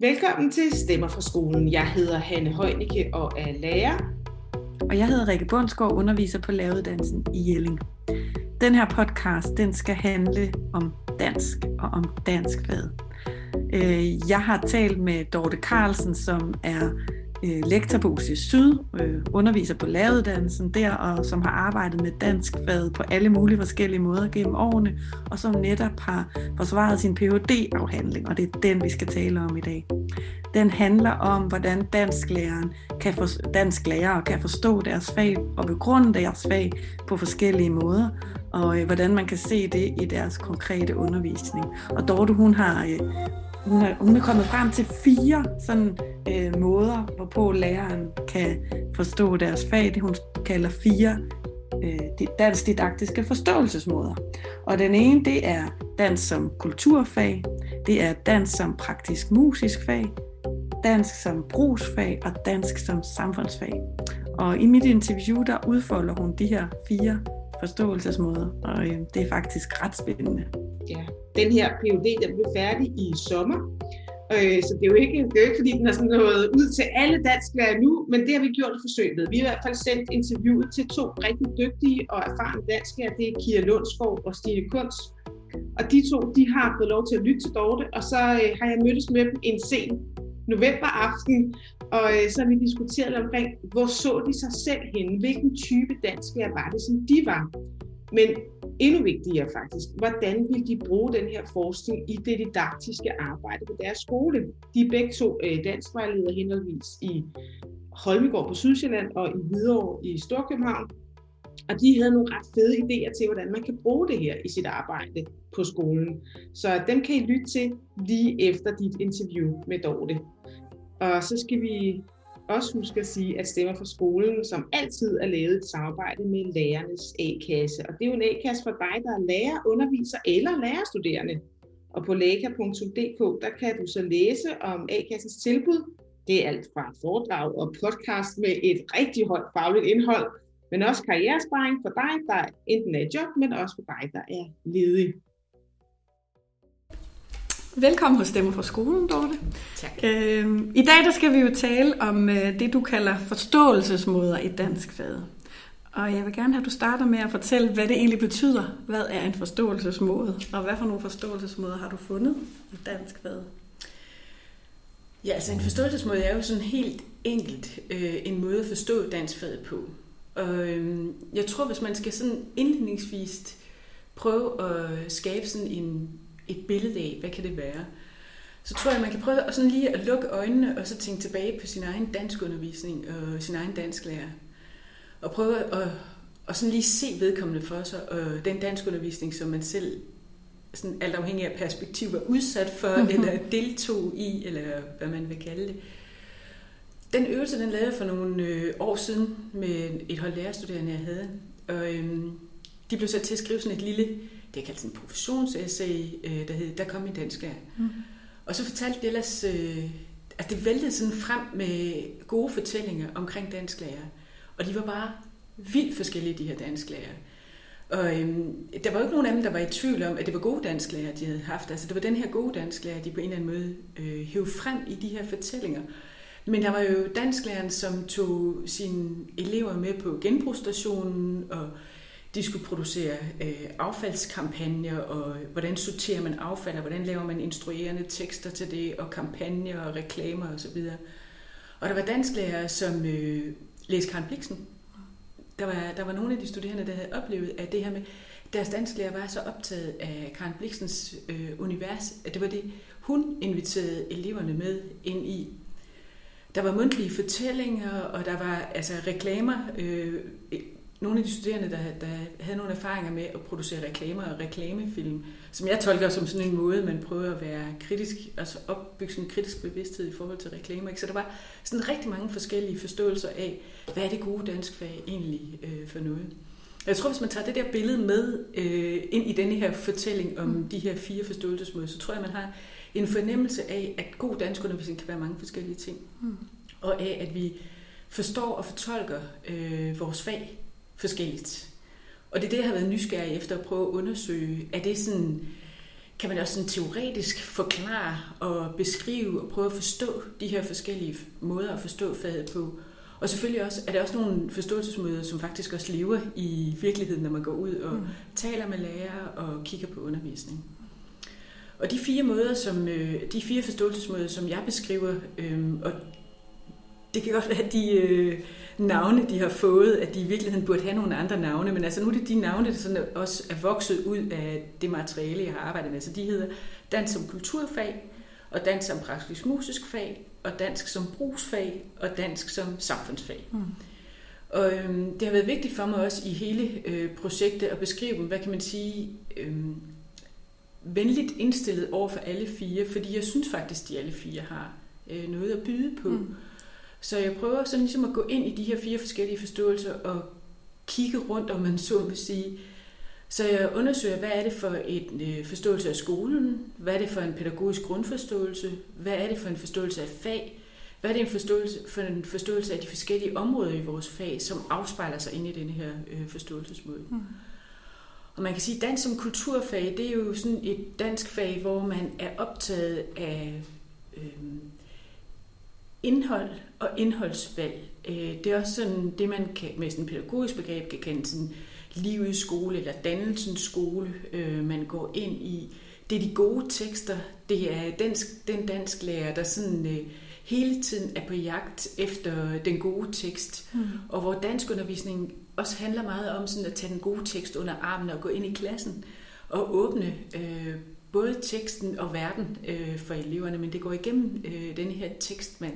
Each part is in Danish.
Velkommen til Stemmer fra skolen. Jeg hedder Hanne Højnicke og er lærer. Og jeg hedder Rikke Bundsgaard, underviser på lavedansen i Jelling. Den her podcast, den skal handle om dansk og om dansk hvad. Øh, jeg har talt med Dorte Carlsen, som er øh, lektor på UC Syd, øh, underviser på lavedansen der, og som har arbejdet med dansk fad på alle mulige forskellige måder gennem årene, og som netop har forsvaret sin Ph.D.-afhandling, og det er den, vi skal tale om i dag. Den handler om, hvordan dansklæreren kan for, dansklærere kan forstå deres fag og begrunde deres fag på forskellige måder, og øh, hvordan man kan se det i deres konkrete undervisning. Og Dorte, hun har øh, hun er, hun er kommet frem til fire sådan, øh, måder, hvorpå læreren kan forstå deres fag. Det hun kalder fire øh, dansk didaktiske forståelsesmåder. Og den ene, det er dans som kulturfag, det er dans som praktisk musisk fag, dansk som brugsfag og dansk som samfundsfag. Og i mit interview, der udfolder hun de her fire forståelsesmåder, og øh, det er faktisk ret spændende. Ja, den her PhD, den blev færdig i sommer, øh, så det er, jo ikke, det er jo ikke, fordi den er sådan noget ud til alle dansklærer nu, men det har vi gjort et forsøg med. Vi har i hvert fald sendt interviewet til to rigtig dygtige og erfarne dansklærer. Det er Kira Lundskov og Stine Kunst. Og de to, de har fået lov til at lytte til Dorte, og så øh, har jeg mødtes med dem en sen novemberaften, og øh, så har vi diskuteret omkring, hvor så de sig selv henne, hvilken type dansklærer var det, som de var. Men endnu vigtigere faktisk, hvordan vil de bruge den her forskning i det didaktiske arbejde på deres skole? De er begge to øh, danskvejledere henholdsvis i Holmegård på Sydsjælland og i Hvidovre i Storkøbenhavn. Og de havde nogle ret fede idéer til, hvordan man kan bruge det her i sit arbejde på skolen. Så dem kan I lytte til lige efter dit interview med Dorte. Og så skal vi også huske at sige, at Stemmer for skolen som altid er lavet et samarbejde med lærernes A-kasse. Og det er jo en A-kasse for dig, der er lærer, underviser eller lærerstuderende. Og på læka.dk, der kan du så læse om A-kassens tilbud. Det er alt fra foredrag og podcast med et rigtig højt fagligt indhold, men også karrieresparing for dig, der enten er i job, men også for dig, der er ledig. Velkommen hos Stemmer fra skolen, Dorte. Tak. Øhm, I dag der skal vi jo tale om øh, det, du kalder forståelsesmåder i dansk fag. Og jeg vil gerne have, at du starter med at fortælle, hvad det egentlig betyder. Hvad er en forståelsesmåde, og hvad for nogle forståelsesmåder har du fundet i dansk fag? Ja, altså en forståelsesmåde er jo sådan helt enkelt øh, en måde at forstå dansk fag på. Og øh, jeg tror, hvis man skal sådan indledningsvis prøve at skabe sådan en et billede af, hvad kan det være, så tror jeg, man kan prøve at sådan lige at lukke øjnene og så tænke tilbage på sin egen danskundervisning og sin egen dansklærer. Og prøve at og sådan lige se vedkommende for sig, og den danskundervisning, som man selv sådan alt afhængig af perspektiv var udsat for, mm-hmm. eller deltog i, eller hvad man vil kalde det. Den øvelse, den lavede jeg for nogle øh, år siden med et hold lærerstuderende, jeg havde. Og øhm, de blev sat til at skrive sådan et lille det kaldt sådan en professionsessay, øh, der hed Der kom en dansk mm. Og så fortalte de ellers, øh, at det væltede sådan frem med gode fortællinger omkring dansklærer. Og de var bare vildt forskellige, de her dansklærer. Og øhm, der var jo ikke nogen af dem, der var i tvivl om, at det var gode dansklærer, de havde haft. Altså det var den her gode dansklærer, de på en eller anden måde øh, hæv frem i de her fortællinger. Men der var jo dansklæreren, som tog sine elever med på genbrugsstationen og de skulle producere øh, affaldskampagner, og hvordan sorterer man affald, og hvordan laver man instruerende tekster til det, og kampagner og reklamer osv. Og, og der var dansklærere, som øh, læste Karen Bliksen. Der var, der var nogle af de studerende, der havde oplevet, at det her med, deres dansklærer var så optaget af Karen Bliksens øh, univers, at det var det, hun inviterede eleverne med ind i. Der var mundtlige fortællinger, og der var altså reklamer, øh, nogle af de studerende, der, der havde nogle erfaringer med at producere reklamer og reklamefilm, som jeg tolker som sådan en måde, man prøver at være kritisk, altså opbygge sådan en kritisk bevidsthed i forhold til reklamer. Ikke? Så der var sådan rigtig mange forskellige forståelser af, hvad er det gode dansk fag egentlig øh, for noget. Jeg tror, hvis man tager det der billede med øh, ind i denne her fortælling om mm. de her fire forståelsesmåder, så tror jeg, man har en fornemmelse af, at god dansk undervisning kan være mange forskellige ting. Mm. Og af, at vi forstår og fortolker øh, vores fag forskelligt. Og det er det, jeg har været nysgerrig efter at prøve at undersøge. Er det sådan, kan man også sådan teoretisk forklare og beskrive og prøve at forstå de her forskellige måder at forstå faget på? Og selvfølgelig også, er det også nogle forståelsesmåder, som faktisk også lever i virkeligheden, når man går ud og mm. taler med lærere og kigger på undervisning. Og de fire måder, som øh, de fire forståelsesmåder, som jeg beskriver, øh, og det kan godt være, at de øh, navne, de har fået, at de i virkeligheden burde have nogle andre navne, men altså nu er det de navne, der sådan også er vokset ud af det materiale, jeg har arbejdet med. Så de hedder Dans som kulturfag, og Dans som praktisk musisk fag, og Dansk som brugsfag, og Dansk som samfundsfag. Mm. Og øhm, det har været vigtigt for mig også i hele øh, projektet at beskrive dem, hvad kan man sige, øhm, venligt indstillet over for alle fire, fordi jeg synes faktisk, de alle fire har øh, noget at byde på. Mm. Så jeg prøver sådan ligesom at gå ind i de her fire forskellige forståelser og kigge rundt, om man så vil sige. Så jeg undersøger, hvad er det for en øh, forståelse af skolen? Hvad er det for en pædagogisk grundforståelse? Hvad er det for en forståelse af fag? Hvad er det en forståelse, for en forståelse af de forskellige områder i vores fag, som afspejler sig ind i denne her øh, forståelsesmåde? Mm. Og man kan sige, at dans som kulturfag, det er jo sådan et dansk fag, hvor man er optaget af øh, indhold og indholdsvalg. Øh, det er også sådan det, man kan, med sådan en pædagogisk begreb kan kende sådan livets skole eller dannelsens skole, øh, man går ind i. Det er de gode tekster. Det er dansk, den dansk lærer, der sådan øh, hele tiden er på jagt efter den gode tekst. Mm. Og hvor danskundervisning også handler meget om sådan at tage den gode tekst under armen og gå ind i klassen og åbne øh, både teksten og verden øh, for eleverne, men det går igennem øh, denne her tekst, man,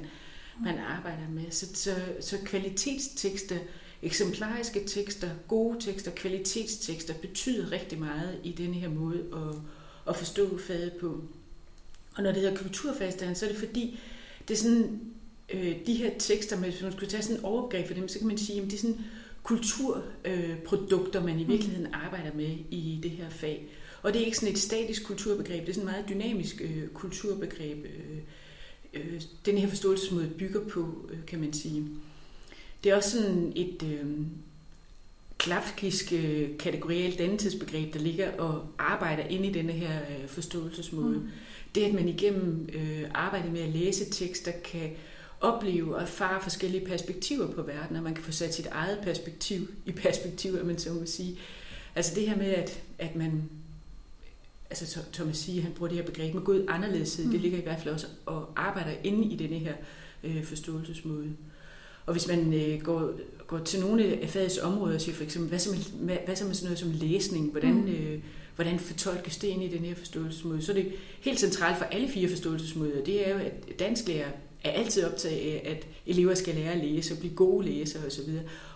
man arbejder med. Så, så, så kvalitetstekster, eksemplariske tekster, gode tekster, kvalitetstekster betyder rigtig meget i denne her måde at, at forstå faget på. Og når det hedder kulturfagsdagen, så er det fordi, det er sådan, øh, de her tekster, hvis man skulle tage sådan en overgreb for dem, så kan man sige, at det er sådan kulturprodukter, man i mm. virkeligheden arbejder med i det her fag. Og det er ikke sådan et statisk kulturbegreb, det er sådan et meget dynamisk øh, kulturbegreb. Øh, øh, den her forståelsesmåde bygger på, øh, kan man sige. Det er også sådan et øh, klafkisk øh, kategorialt dannelsesbegreb, der ligger og arbejder ind i denne her øh, forståelsesmåde. Mm. Det, at man igennem øh, arbejdet med at læse tekster kan opleve og erfare forskellige perspektiver på verden, og man kan få sat sit eget perspektiv i perspektiv, at man så må sige. Altså det her med, at, at man altså Thomas siger, han bruger det her begreb med god anderledeshed, mm. det ligger i hvert fald også og arbejder inde i denne her øh, forståelsesmåde. Og hvis man øh, går, går til nogle af fagets områder og siger for eksempel, hvad så med, hvad så med sådan noget som læsning, hvordan, mm. øh, hvordan fortolkes det ind i den her forståelsesmåde, så er det helt centralt for alle fire forståelsesmåder, det er jo, at dansklærer er altid optaget af, at elever skal lære at læse og blive gode læsere osv.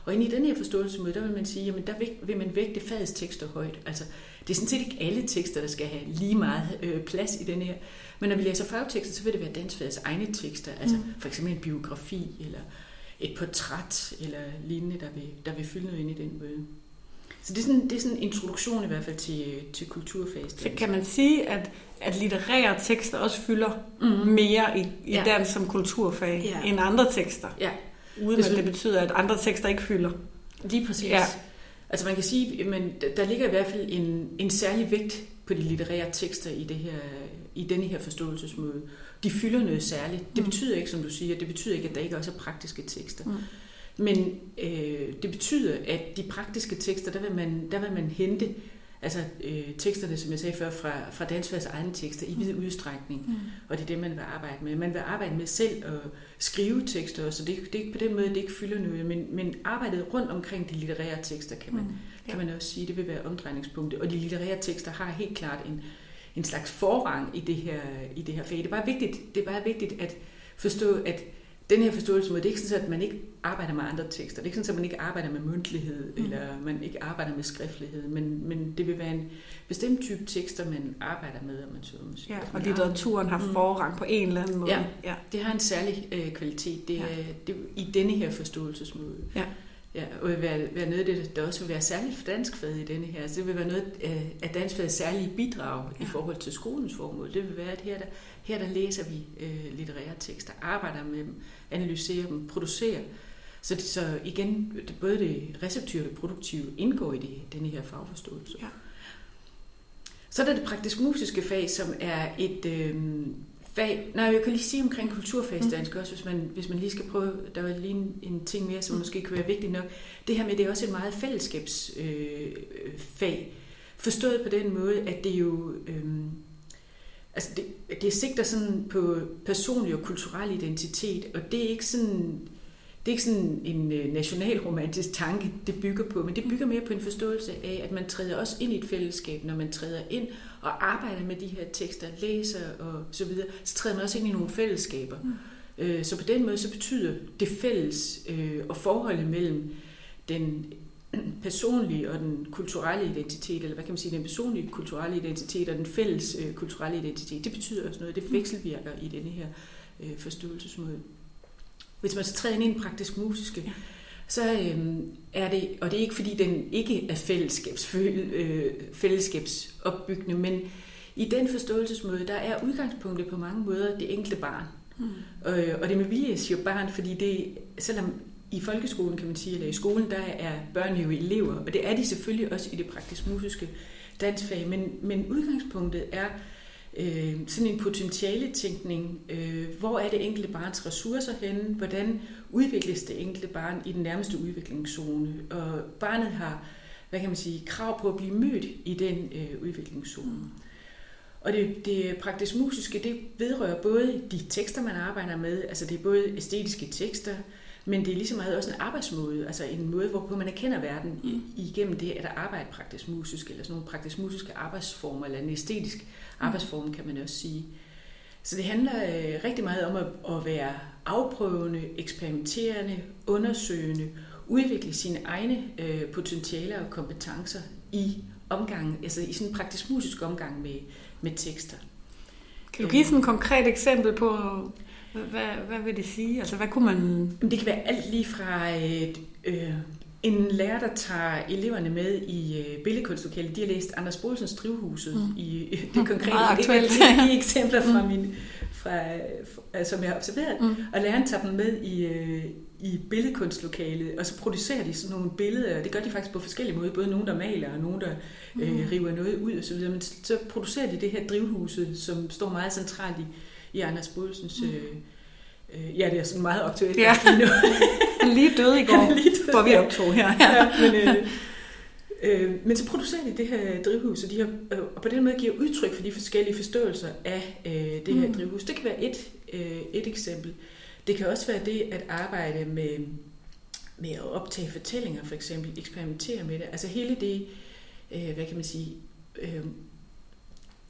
Og ind i den her forståelsesmåde, der vil man sige, jamen der vil man vægte fagets tekster højt. Altså, det er sådan set ikke alle tekster, der skal have lige meget øh, plads i den her. Men når vi læser fagtekster, så vil det være dansfagets egne tekster. Altså mm. for eksempel en biografi, eller et portræt, eller lignende, der vil, der vil fylde noget ind i den møde. Så det er sådan, det er sådan en introduktion i hvert fald til, til kulturfaget. Så kan man sige, at, at litterære tekster også fylder mm. mere i, i ja. dans som kulturfag ja. end andre tekster? Ja. Uden det, at det betyder, at andre tekster ikke fylder? Lige præcis. Ja. Altså man kan sige, men der ligger i hvert fald en, en særlig vægt på de litterære tekster i, det her, i denne her forståelsesmåde. De fylder noget særligt. Det mm. betyder ikke, som du siger, det betyder ikke, at der ikke også er praktiske tekster. Mm. Men øh, det betyder, at de praktiske tekster, der vil man, der vil man hente altså øh, teksterne, som jeg sagde før, fra, fra Dansfærds egne tekster i vid udstrækning. Mm. Og det er det, man vil arbejde med. Man vil arbejde med selv at skrive tekster, så det, det er ikke på den måde, det ikke fylder noget, men, men arbejdet rundt omkring de litterære tekster, kan man, mm. ja. kan man også sige, det vil være omdrejningspunktet. Og de litterære tekster har helt klart en, en slags forrang i det her, i det her fag. Det er bare vigtigt, det er bare vigtigt at forstå, at den her forståelse det er ikke sådan, at man ikke arbejder med andre tekster. Det er ikke sådan, at man ikke arbejder med mundtlighed, mm. eller man ikke arbejder med skriftlighed, men, men det vil være en bestemt type tekster, man arbejder med, om man så må sige. Ja, og litteraturen har mm. forrang på en eller anden måde. Ja, ja. det har en særlig øh, kvalitet det, ja. det, i denne her forståelsesmåde. Ja. Ja, og vil være, være noget af det, der også vil være særligt for danskfaget i denne her. Altså, det vil være noget af danskfagets særlige bidrag ja. i forhold til skolens formål. Det vil være, at her der, her der læser vi øh, litterære tekster, arbejder med dem, analyserer dem, producerer Så, det, så igen, både det receptive og det produktive indgår i det, denne her fagforståelse. Ja. Så er der det praktisk musiske fag, som er et øh, fag... Nej, jeg kan lige sige omkring kulturfagsdansk mm. også, hvis man, hvis man lige skal prøve... Der var lige en, en ting mere, som mm. måske kan være vigtigt nok. Det her med, det er også et meget fællesskabsfag. Øh, fag. Forstået på den måde, at det jo... Øh, altså det, det sigter sådan på personlig og kulturel identitet, og det er ikke sådan det er ikke sådan en øh, nationalromantisk tanke, det bygger på, men det bygger mere på en forståelse af, at man træder også ind i et fællesskab, når man træder ind og arbejder med de her tekster, læser og så videre, så træder man også ind i nogle fællesskaber. Mm. Øh, så på den måde så betyder det fælles øh, og forholdet mellem den personlige og den kulturelle identitet, eller hvad kan man sige, den personlige kulturelle identitet og den fælles kulturelle identitet, det betyder også noget. Det vekselvirker i denne her forståelsesmåde hvis man så træder ind i en praktisk musiske, ja. så øhm, er det, og det er ikke fordi den ikke er fællesskabs, øh, fællesskabsopbyggende, men i den forståelsesmåde, der er udgangspunktet på mange måder det enkelte barn. Mm. Øh, og det med vilje, siger barn, fordi det, selvom i folkeskolen, kan man sige, eller i skolen, der er børn jo elever, og det er de selvfølgelig også i det praktisk musiske dansfag, men, men udgangspunktet er, øh, sådan en potentiale tænkning. Øh, hvor er det enkelte barns ressourcer henne? Hvordan udvikles det enkelte barn i den nærmeste udviklingszone? Og barnet har, hvad kan man sige, krav på at blive mødt i den øh, udviklingszone. Og det, det praktisk musiske, det vedrører både de tekster, man arbejder med, altså det er både æstetiske tekster, men det er ligesom meget også en arbejdsmåde, altså en måde, hvorpå man erkender verden mm. igennem det at arbejde praktisk musisk, eller sådan nogle praktisk musiske arbejdsformer, eller en æstetisk arbejdsform, kan man også sige. Så det handler øh, rigtig meget om at, at være afprøvende, eksperimenterende, undersøgende, udvikle sine egne øh, potentialer og kompetencer i omgang, altså i sådan en praktisk musisk omgang med, med tekster. Kan du give sådan et konkret eksempel på, hvad, hvad vil det sige? Altså, hvad kunne man... Det kan være alt lige fra et, øh, en lærer, der tager eleverne med i øh, billedkunstlokalet. De har læst Anders Bolsens Drivhuset mm. i øh, det konkrete. Meget aktuelt. Det er eksempler fra mm. min, fra, fra, som jeg har observeret. Mm. Og læreren tager dem med i, øh, i billedkunstlokalet, og så producerer de sådan nogle billeder. Det gør de faktisk på forskellige måder. Både nogen, der maler, og nogen, der øh, mm. river noget ud osv. Men så producerer de det her drivhuset, som står meget centralt i, i Anders Bolsens... Mm. Øh, Øh, ja, det er sådan meget aktuelt. Ja. lige døde i går, lige døde. hvor vi optog her. Ja. ja men, øh, øh, men så producerer de det her drivhus, og, de har, øh, og på den måde giver udtryk for de forskellige forståelser af øh, det her mm. drivhus. Det kan være et, øh, et eksempel. Det kan også være det at arbejde med, med at optage fortællinger, for eksempel, eksperimentere med det. Altså hele det, øh, hvad kan man sige, øh,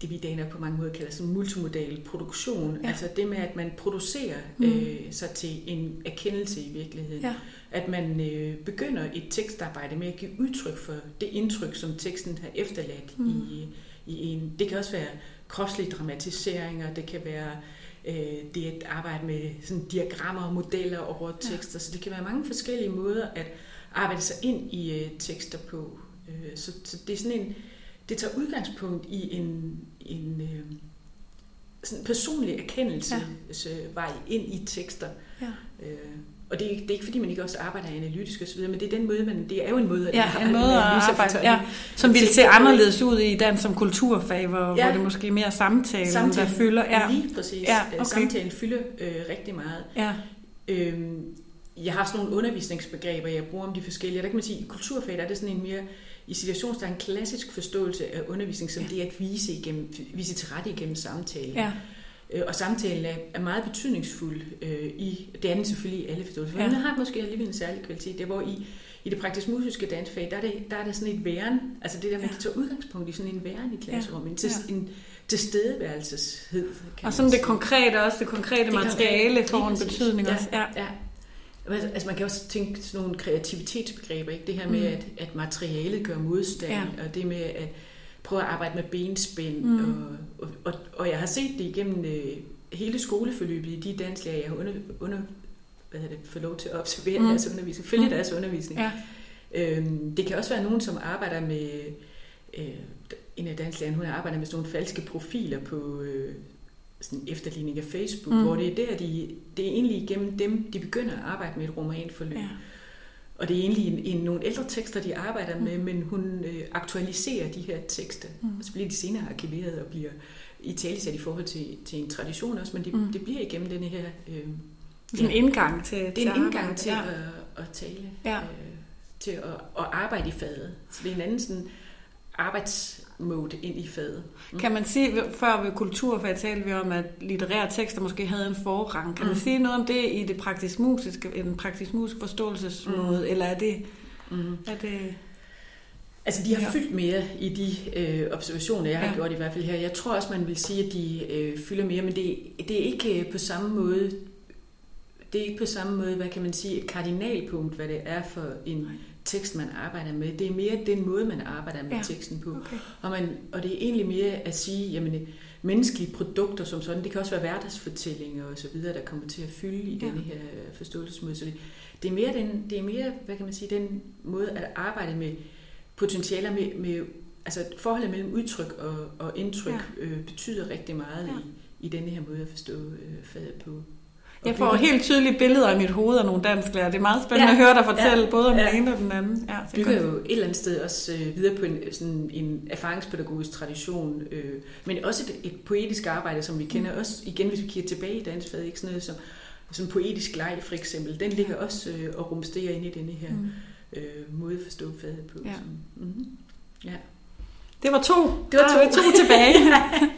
det vi i på mange måder kalder sådan multimodal produktion. Ja. Altså det med, at man producerer mm. øh, sig til en erkendelse i virkeligheden. Ja. At man øh, begynder et tekstarbejde med at give udtryk for det indtryk, som teksten har efterladt mm. i, i en... Det kan også være kropslige dramatiseringer, det kan være øh, det at arbejde med sådan diagrammer og modeller over tekster. Ja. Så det kan være mange forskellige måder at arbejde sig ind i øh, tekster på. Øh, så, så det er sådan en det tager udgangspunkt i en, en øh, sådan personlig erkendelse ja. vej ind i tekster. Ja. Øh, og det er, det er ikke fordi, man ikke også arbejder analytisk osv., men det er den måde, man, det er jo en måde, at ja, en måde at arbejde, ja, som ville se anderledes ud i dans som kulturfag, hvor, ja. hvor det måske er mere samtalen, samtalen, der fylder. Ja. Lige præcis. Ja, okay. Samtalen fylder øh, rigtig meget. Ja. Øhm, jeg har sådan nogle undervisningsbegreber, jeg bruger om de forskellige. Der kan man sige, at i kulturfag der er det sådan en mere i situationstegn en klassisk forståelse af undervisning, som ja. det at vise, igennem, vise til rette igennem samtale. Ja. Øh, og samtalen er, er meget betydningsfuld øh, i, det den selvfølgelig i alle forståelser, ja. men har måske alligevel en særlig kvalitet, der hvor i, i det praktisk musiske dansfag, der er, det, der er der sådan et væren, altså det der, man ja. kan tage udgangspunkt i sådan en væren i klasserummet, ja. en, til, ja. en tilstedeværelseshed. og sådan det konkrete også, det konkrete det materiale får en betydning ja, også. Ja. ja. Altså man kan også tænke sådan nogle kreativitetsbegreber, ikke? det her med, mm. at, at materialet gør modstand, ja. og det med at prøve at arbejde med benspænd, mm. og, og, og, og jeg har set det igennem øh, hele skoleforløbet i de danslærer, jeg har under, under hvad det, fået lov til at observere mm. deres undervisning, følge mm. deres undervisning. Ja. Øhm, det kan også være nogen, som arbejder med, øh, en af danslærerne, hun arbejder med sådan nogle falske profiler på, øh, sådan efterligning af Facebook, mm. hvor det er der, de, det er egentlig igennem dem, de begynder at arbejde med et romanforløb. Ja. Og det er egentlig en, en, nogle ældre tekster, de arbejder mm. med, men hun øh, aktualiserer de her tekster. Mm. Og så bliver de senere arkiveret og bliver i talesat i forhold til, til en tradition også, men det, mm. det bliver igennem denne her... Øh, en ja, indgang til, det er en indgang til ja. at, at tale, ja. øh, til at, at arbejde i fadet. Så det er en anden sådan arbejdsmode ind i fadet. Mm. Kan man sige, før ved kulturfag talte vi om, at litterære tekster måske havde en forrang. Kan mm. man sige noget om det i det praktisk musiske, en praktisk musisk forståelsesmåde, mm. eller er det, mm. er det Altså, de har ja. fyldt mere i de øh, observationer, jeg har ja. gjort i hvert fald her. Jeg tror også, man vil sige, at de øh, fylder mere, men det, det er ikke øh, på samme måde det er ikke på samme måde, hvad kan man sige, et kardinalpunkt, hvad det er for en. Tekst, man arbejder med. Det er mere den måde, man arbejder med ja. teksten på. Okay. Og, man, og det er egentlig mere at sige, jamen, menneskelige produkter som sådan, det kan også være hverdagsfortællinger og så videre, der kommer til at fylde i ja. denne her forståelsesmåde. Så det, det, er mere den, det er mere, hvad kan man sige, den måde at arbejde med potentialer med, med altså forholdet mellem udtryk og, og indtryk ja. øh, betyder rigtig meget ja. i, i denne her måde at forstå øh, faget på. Jeg får helt tydelige billeder i mit hoved af nogle dansklærer. Det er meget spændende ja. at høre dig fortælle ja. både om ja. den ene og den anden. Ja, det bygger jo et eller andet sted også øh, videre på en, sådan en erfaringspædagogisk tradition, øh, men også et, et poetisk arbejde, som vi kender mm. også, igen hvis vi kigger tilbage i dansfaget, ikke sådan noget som sådan poetisk leg for eksempel, den ligger også øh, og rumsterer ind i denne her mm. øh, måde at forstå faget på. Ja. mm-hmm. ja. Det var to. Det var to, to tilbage.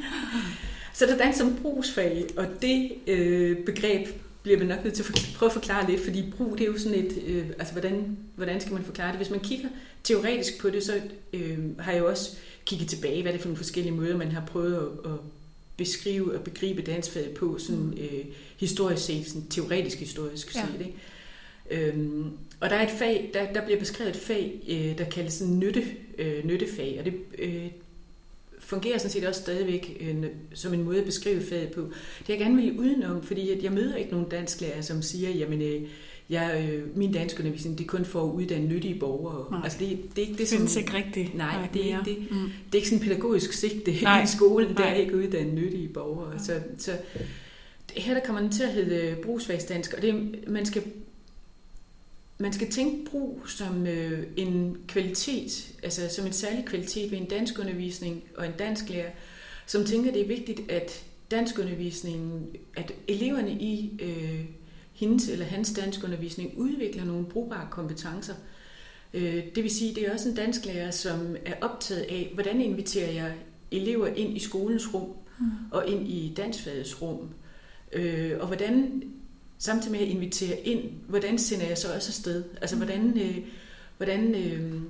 Så der er dans som brugsfag, og det øh, begreb bliver man nok nødt til at prøve at forklare lidt, fordi brug, det er jo sådan et, øh, altså hvordan, hvordan skal man forklare det? Hvis man kigger teoretisk på det, så øh, har jeg jo også kigget tilbage, hvad det er for nogle forskellige måder, man har prøvet at, at beskrive og begribe dansfaget på, sådan mm. øh, historisk set, sådan teoretisk historisk ja. set. Ikke? Øhm, og der er et fag, der, der bliver beskrevet et fag, øh, der kaldes sådan nytte, øh, nyttefag, og det, øh, fungerer sådan set også stadigvæk en, som en måde at beskrive faget på. Det jeg gerne vil udenom, fordi jeg møder ikke nogen dansklærer, som siger, jamen øh, jeg, øh, min danskundervisning, det er kun for at uddanne nyttige borgere. Nej. Altså det, det er ikke det, som... Det ikke rigtigt. Nej, nej det, er, det, mm. det er ikke sådan pædagogisk sigte nej. i skolen, det er ikke uddanne nyttige borgere. Nej. Så, så her der kommer den til at hedde brugsfagsdansk, og det, man skal man skal tænke brug som øh, en kvalitet, altså som en særlig kvalitet ved en dansk undervisning og en dansk lærer, som tænker, det er vigtigt, at danskundervisningen, at eleverne i øh, hendes eller hans danskundervisning udvikler nogle brugbare kompetencer. Øh, det vil sige, det er også en dansklærer, som er optaget af, hvordan inviterer jeg elever ind i skolens rum mm. og ind i dansfagets rum. Øh, og hvordan samtidig med at invitere ind, hvordan sender jeg så også afsted? Altså, mm. hvordan, øh, hvordan øh,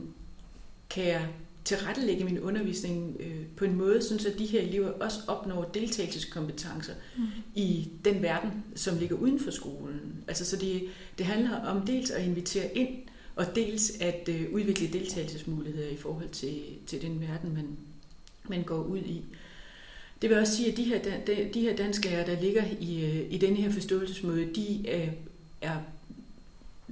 kan jeg tilrettelægge min undervisning øh, på en måde, så de her elever også opnår deltagelseskompetencer mm. i den verden, som ligger uden for skolen. Altså, så det, det handler om dels at invitere ind, og dels at øh, udvikle deltagelsesmuligheder i forhold til, til den verden, man, man går ud i. Det vil også sige, at de her, de, de her dansklærer, der ligger i, øh, i denne her forståelsesmåde, de er, er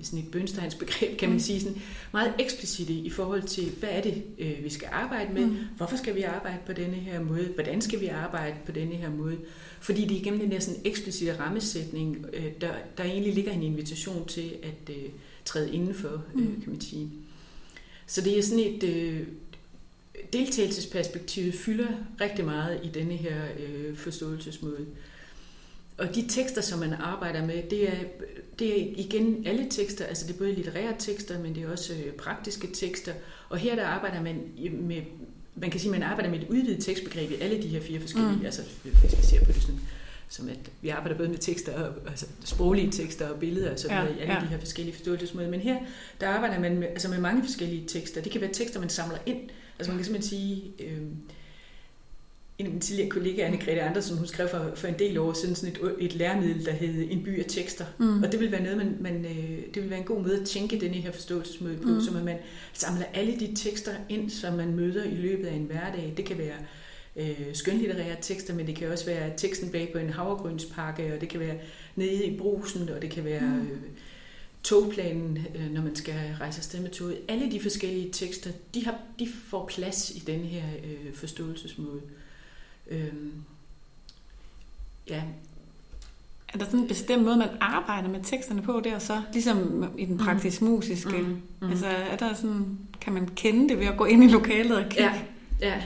sådan et bønsteins begreb, kan man mm. sige, sådan meget eksplicite i forhold til, hvad er det, øh, vi skal arbejde med, mm. hvorfor skal vi arbejde på denne her måde, hvordan skal vi arbejde på denne her måde, fordi det er igennem den der sådan eksplicite rammesætning, øh, der, der egentlig ligger en invitation til at øh, træde indenfor, mm. øh, kan man sige. Så det er sådan et, øh, deltagelsesperspektivet fylder rigtig meget i denne her øh, forståelsesmåde. Og de tekster, som man arbejder med, det er, det er igen alle tekster, altså det er både litterære tekster, men det er også øh, praktiske tekster. Og her der arbejder man med, man kan sige, man arbejder med et udvidet tekstbegreb i alle de her fire forskellige, mm. altså hvis vi ser på det sådan, som at vi arbejder både med tekster, og, altså sproglige tekster og billeder og sådan ja, noget, i alle ja. de her forskellige forståelsesmåder. Men her, der arbejder man med, altså med mange forskellige tekster. Det kan være tekster, man samler ind, Altså man kan simpelthen sige, øh, en af mine tidligere kollegaer, Anne-Grethe Andersen, hun skrev for, for en del år siden sådan et, et læremiddel, der hed En by af tekster. Mm. Og det vil være noget, man, man, øh, det vil være en god måde at tænke denne her forståelsesmøde på, mm. så man samler alle de tekster ind, som man møder i løbet af en hverdag. Det kan være øh, skønlitterære tekster, men det kan også være teksten bag på en havregrynspakke, og det kan være nede i brusen, og det kan være... Mm. Øh, togplanen, øh, når man skal rejse afsted med toget. Alle de forskellige tekster, de, har, de får plads i den her øh, forståelsesmåde. Øhm, ja, Er der sådan en bestemt måde, man arbejder med teksterne på der så? Ligesom i den praktisk musiske. Mm, mm. Altså er der sådan, kan man kende det ved at gå ind i lokalet og kigge? Ja, ja.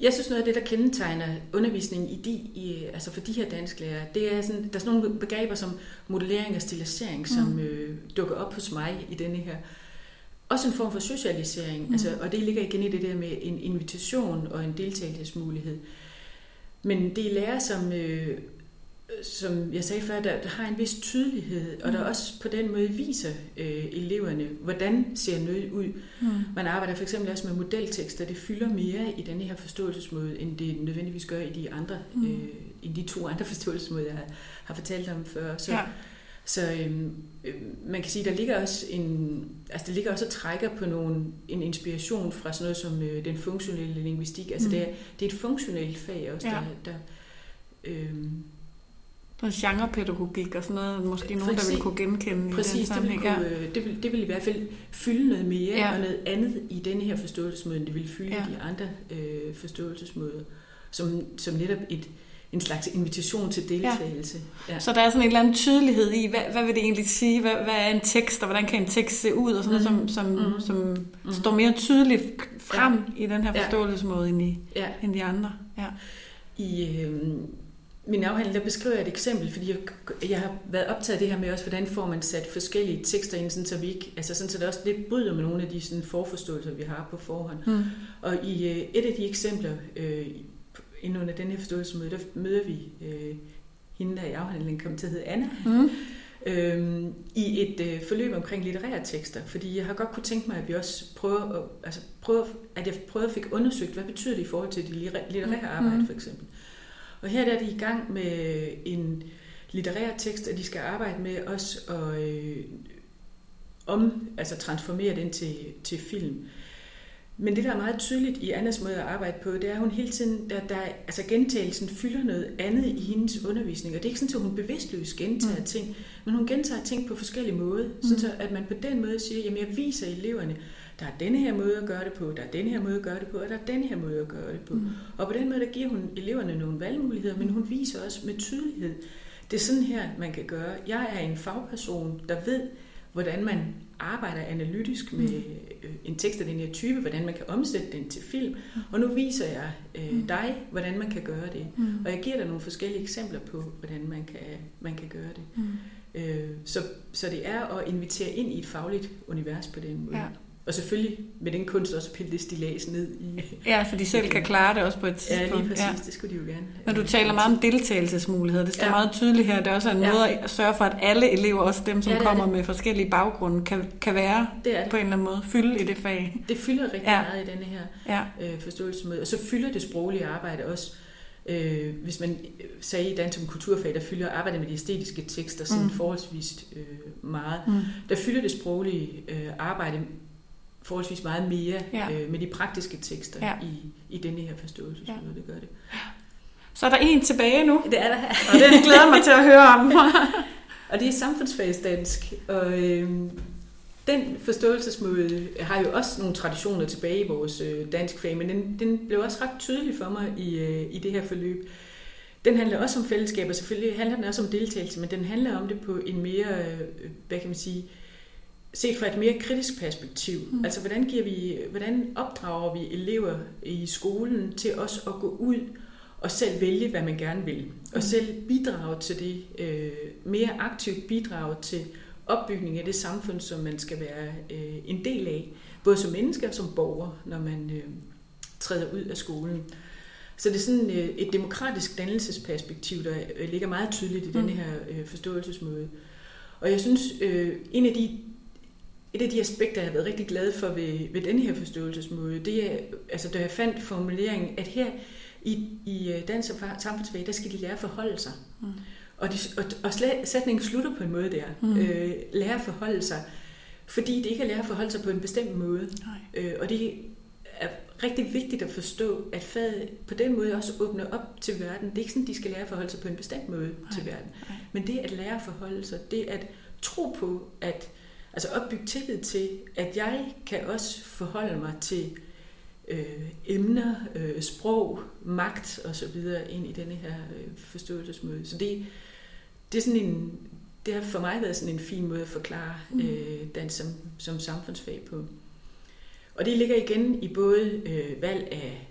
Jeg synes noget af det, der kendetegner undervisningen i de, i, altså for de her dansklærere, det er sådan, der er sådan nogle begreber som modellering og stilisering, mm. som øh, dukker op hos mig i denne her. Også en form for socialisering, mm. altså, og det ligger igen i det der med en invitation og en deltagelsesmulighed. Men det er lærer, som, øh, som jeg sagde før, der, der har en vis tydelighed, og der også på den måde viser øh, eleverne, hvordan ser noget ud. Mm. Man arbejder for eksempel også med modeltekster, det fylder mere i denne her forståelsesmåde, end det nødvendigvis gør i de andre, Mm. øh, i de to andre forståelsesmåder, jeg har fortalt om før. Så, Ja. så øh, man kan sige, der ligger også en, altså der ligger også og trækker på nogle, en inspiration fra sådan noget som øh, den funktionelle lingvistik. Altså Mm. det, er, det er et funktionelt fag også, Ja. der, der øhm, Noget genrepædagogik og sådan noget, måske nogen, der Præcis. vil kunne genkende i den Præcis, det vil, sammenhæng. Ja. øh, det, vil, det vil i hvert fald fylde noget mere Ja. ja. og noget andet i denne her forståelsesmåde, end det vil fylde Ja. ja. de andre øh, forståelsesmåder, som, som netop et, en slags invitation til deltagelse. Ja. Ja. Så der er sådan en eller anden tydelighed i, hvad, hvad vil det egentlig sige, hvad, hvad er en tekst, og hvordan kan en tekst se ud, og sådan noget, Mhm. som, som, Mhm. som Mhm. står mere tydeligt frem i den her Ja. forståelsesmåde end, i, Ja. end de andre. Ja. I øh, min afhandling, der beskriver jeg et eksempel, fordi jeg, jeg har været optaget af det her med også, hvordan får man sat forskellige tekster ind, sådan, så vi ikke, altså sådan, så det også lidt bryder med nogle af de sådan, forforståelser, vi har på forhånd. Mm. Og i øh, et af de eksempler, øh, inden under den her forståelsesmøde, der møder vi øh, hende, der i afhandlingen kom til at hedde Anna, Mm. øh, i et øh, forløb omkring litterære tekster. Fordi jeg har godt kunne tænke mig, at vi også prøver, at, altså prøver, at jeg prøvede at fik undersøgt, hvad betyder det i forhold til det litteræ- litterære arbejde, Mhm. for eksempel. Og her der er de i gang med en litterær tekst, at de skal arbejde med os at øh, om, altså transformere den til, til film. Men det, der er meget tydeligt i Annas måde at arbejde på, det er, at hun hele tiden, der, der, altså gentagelsen fylder noget andet i hendes undervisning. Og det er ikke sådan, at hun bevidstløst gentager Mm. mm. ting, men hun gentager ting på forskellige måder. Mm. Sådan så, at man på den måde siger, jamen jeg viser eleverne, der er denne her måde at gøre det på, der er denne her måde at gøre det på, og der er denne her måde at gøre det på. Mm. Og på den måde, der giver hun eleverne nogle valgmuligheder, men hun viser også med tydelighed, det er sådan her, man kan gøre. Jeg er en fagperson, der ved, hvordan man arbejder analytisk med øh, en tekst af den her type, hvordan man kan omsætte den til film. Og nu viser jeg øh, dig, hvordan man kan gøre det. Mm. Og jeg giver dig nogle forskellige eksempler på, hvordan man kan, man kan gøre det. Mm. Øh, så, så det er at invitere ind i et fagligt univers på den måde. Ja. Og selvfølgelig med den kunst også at pille det stilas ned i... Ja, så de selv kan klare det også på et Ja, tidspunkt. lige præcis. Det skulle de jo gerne. Men du taler meget om deltagelsesmuligheder. Det står ja. Ja. meget tydeligt her. Det er også en Ja. måde at sørge for, at alle elever, også dem, som Ja, ja, det er kommer det. med forskellige baggrunde, kan, kan være Det det. på en eller anden måde fylde i det fag. Det fylder rigtig Ja. ja. meget i denne her Ja. øh, forståelsesmåde. Og så fylder det sproglige arbejde også. Øh, hvis man sagde i dans som kulturfag, der fylder arbejdet med de æstetiske tekster sådan mm. forholdsvis øh, meget, Mm. der fylder det sproglige øh, arbejde forholdsvis meget mere Ja. øh, med de praktiske tekster Ja. i, i denne her forståelsesmåde. Ja. Det gør det. Så er der en tilbage nu, Det er der her. og den glæder mig til at høre om. Og det er samfundsfagsdansk, og øh, den forståelsesmåde har jo også nogle traditioner tilbage i vores øh, dansk fag, men den, den blev også ret tydelig for mig i, øh, i det her forløb. Den handler også om fællesskab, og selvfølgelig handler den også om deltagelse, men den handler om det på en mere, øh, hvad kan man sige, set fra et mere kritisk perspektiv. Mm. Altså, hvordan, giver vi, hvordan opdrager vi elever i skolen til også at gå ud og selv vælge, hvad man gerne vil, og Mm. selv bidrage til det, øh, mere aktivt bidrage til opbygning af det samfund, som man skal være øh, en del af, både som menneske og som borger, når man øh, træder ud af skolen. Så det er sådan øh, et demokratisk dannelsesperspektiv, der øh, ligger meget tydeligt i Mm. denne her øh, forståelsesmåde. Og jeg synes, øh, en af de, et af de aspekter, jeg har været rigtig glad for ved, ved denne her forståelsesmåde, det er, altså da jeg fandt formuleringen, at her i, i øh, dans og samfundsfag, der skal de lære at forholde sig. Mm. Og, de, og, og sætningen slutter på en måde der. Mm. Øh, lære at forholde sig. Fordi det ikke er lære at forholde sig på en bestemt måde. Nej. Øh, og det er rigtig vigtigt at forstå, at faget på den måde også åbner op til verden. Det er ikke sådan, at de skal lære at forholde sig på en bestemt måde Nej. til verden. Nej. Men det at lære at forholde sig, det at tro på, at altså opbygge tillid til, at jeg kan også forholde mig til øh, emner, øh, sprog, magt og så videre ind i denne her øh, forståelsesmåde. Så det, det er sådan en, det har for mig været sådan en fin måde at forklare mm. øh, dans som, som samfundsfag på. Og det ligger igen i både øh, valg af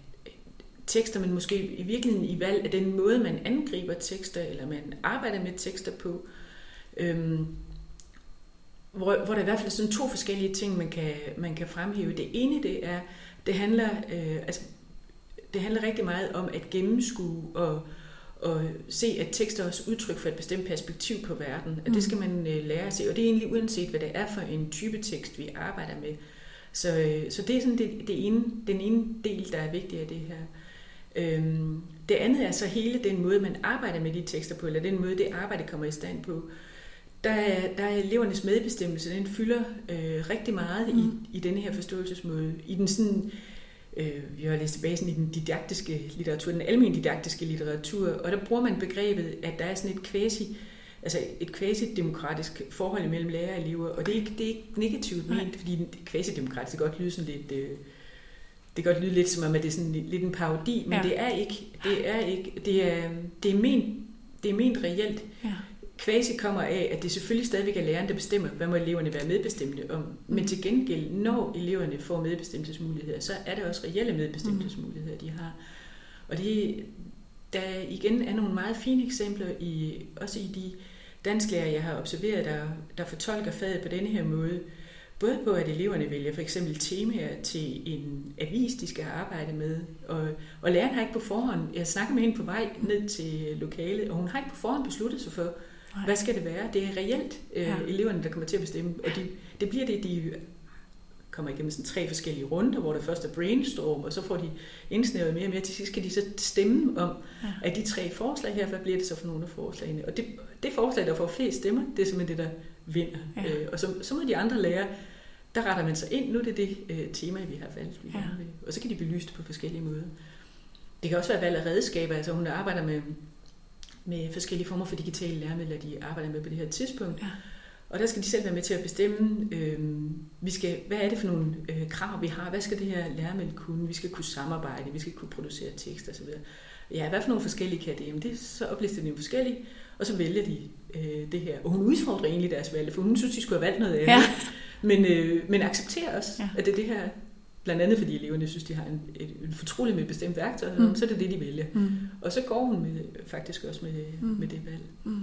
tekster, men måske i virkeligheden i valg af den måde, man angriber tekster, eller man arbejder med tekster på. Øhm, hvor, hvor der i hvert fald er sådan to forskellige ting, man kan, man kan fremhæve. Det ene, det er, det handler, øh, altså, det handler rigtig meget om at gennemskue og, og se, at tekster også udtryk for et bestemt perspektiv på verden. At det skal man øh, lære at se, og det er egentlig uanset, hvad det er for en type tekst, vi arbejder med. Så, øh, så det er sådan det, det ene, den ene del, der er vigtig af det her. Øhm, det andet er så hele den måde, man arbejder med de tekster på, eller den måde, det arbejde kommer i stand på. Der er, der er elevernes medbestemmelse, den fylder øh, rigtig meget mm. i, i denne her forståelsesmåde. I den sådan, øh, vi har læst tilbage sådan, i den didaktiske litteratur, den almen didaktiske litteratur, og der bruger man begrebet, at der er sådan et kvæsi, altså et kvasidemokratisk forhold mellem lærer og elever, og det er ikke, det er ikke negativt ment, fordi kvasidemokratisk kan godt lyde sådan lidt... Øh, det kan godt lyde lidt som om, at det er sådan lidt en parodi, men ja. det er ikke. Det er ikke. Det er, det er ment, det er ment reelt. Ja. Kvasi kommer af, at det selvfølgelig stadigvæk er læreren, der bestemmer, hvad må eleverne være medbestemmende om. Mm. Men til gengæld, når eleverne får medbestemmelsesmuligheder, så er det også reelle medbestemmelsesmuligheder, de har. Og det, der igen er nogle meget fine eksempler, i, også i de dansklærer, jeg har observeret, der, der fortolker faget på denne her måde. Både på, at eleverne vælger for eksempel temaer til en avis, de skal arbejde med. Og, og læreren har ikke på forhånd, jeg snakker med hende på vej ned til lokalet, og hun har ikke på forhånd besluttet sig for, Nej. hvad skal det være. Det er reelt øh, ja. eleverne, der kommer til at bestemme. Og de, det bliver det, de kommer igennem sådan tre forskellige runder, hvor der først er brainstorm, og så får de indsnævet mere og mere. Til sidst skal de så stemme om, ja. at de tre forslag her, hvad bliver det så for nogle af forslagene? Og det, det forslag, der får flest stemmer, det er simpelthen det, der vinder. Ja. Øh, og så, så må de andre lære, der retter man sig ind. Nu er det det øh, tema, vi har valgt. Vi ja. Og så kan de belyse det på forskellige måder. Det kan også være valg af redskaber. Altså hun arbejder med, med forskellige former for digitale læremidler, de arbejder med på det her tidspunkt. Ja. Og der skal de selv være med til at bestemme, øh, vi skal, hvad er det for nogle øh, krav, vi har? Hvad skal det her læremiddel kunne? Vi skal kunne samarbejde, vi skal kunne producere tekst osv. Ja, hvad for nogle forskellige kan det? Jamen, det så oplister de forskellige, og så vælger de øh, det her. Og hun udfordrer egentlig deres valg, for hun synes, de skulle have valgt noget andet. Ja. Men, øh, men accepterer også, ja. at det er det her, blandt andet fordi eleverne synes, de har en, et, en fortrolig med et bestemt værktøj, mm. så er det det, de vælger. Mm. Og så går hun med, faktisk også med, mm. med det valg. Mm.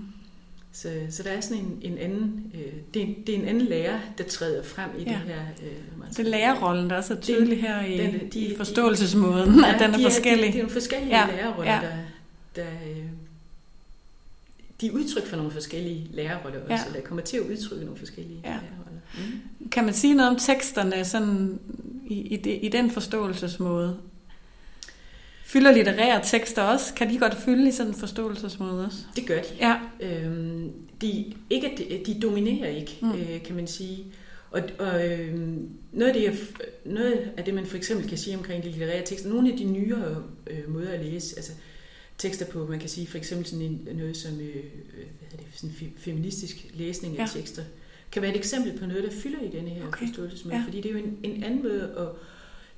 Så, så der er sådan en, en anden, øh, det, er, det er en anden lærer, der træder frem i ja. det her. Øh, det er lærerrollen, der er tydelig her i, den, de, i forståelsesmåden, ja, at den er de forskellig. Er, det, det er nogle forskellige ja. lærerroller, ja. der, der øh, de er udtryk for nogle forskellige lærerroller også, ja. eller kommer til at udtrykke nogle forskellige ja. lærerroller. Mm. Kan man sige noget om teksterne sådan i, i, det, i den forståelsesmåde? Fylder litterære tekster også? Kan de godt fylde i sådan en forståelsesmåde også? Det gør de. Ja. Øhm, de, ikke, de, de dominerer ikke, mm. øh, kan man sige. Og, og øh, noget, af det, noget af det, man for eksempel kan sige omkring de litterære tekster, nogle af de nyere øh, måder at læse, altså tekster på, man kan sige for eksempel sådan en, noget som øh, hvad det, sådan feministisk læsning af ja. tekster, kan være et eksempel på noget, der fylder i denne her okay. forståelsesmåde, ja. fordi det er jo en, en anden måde at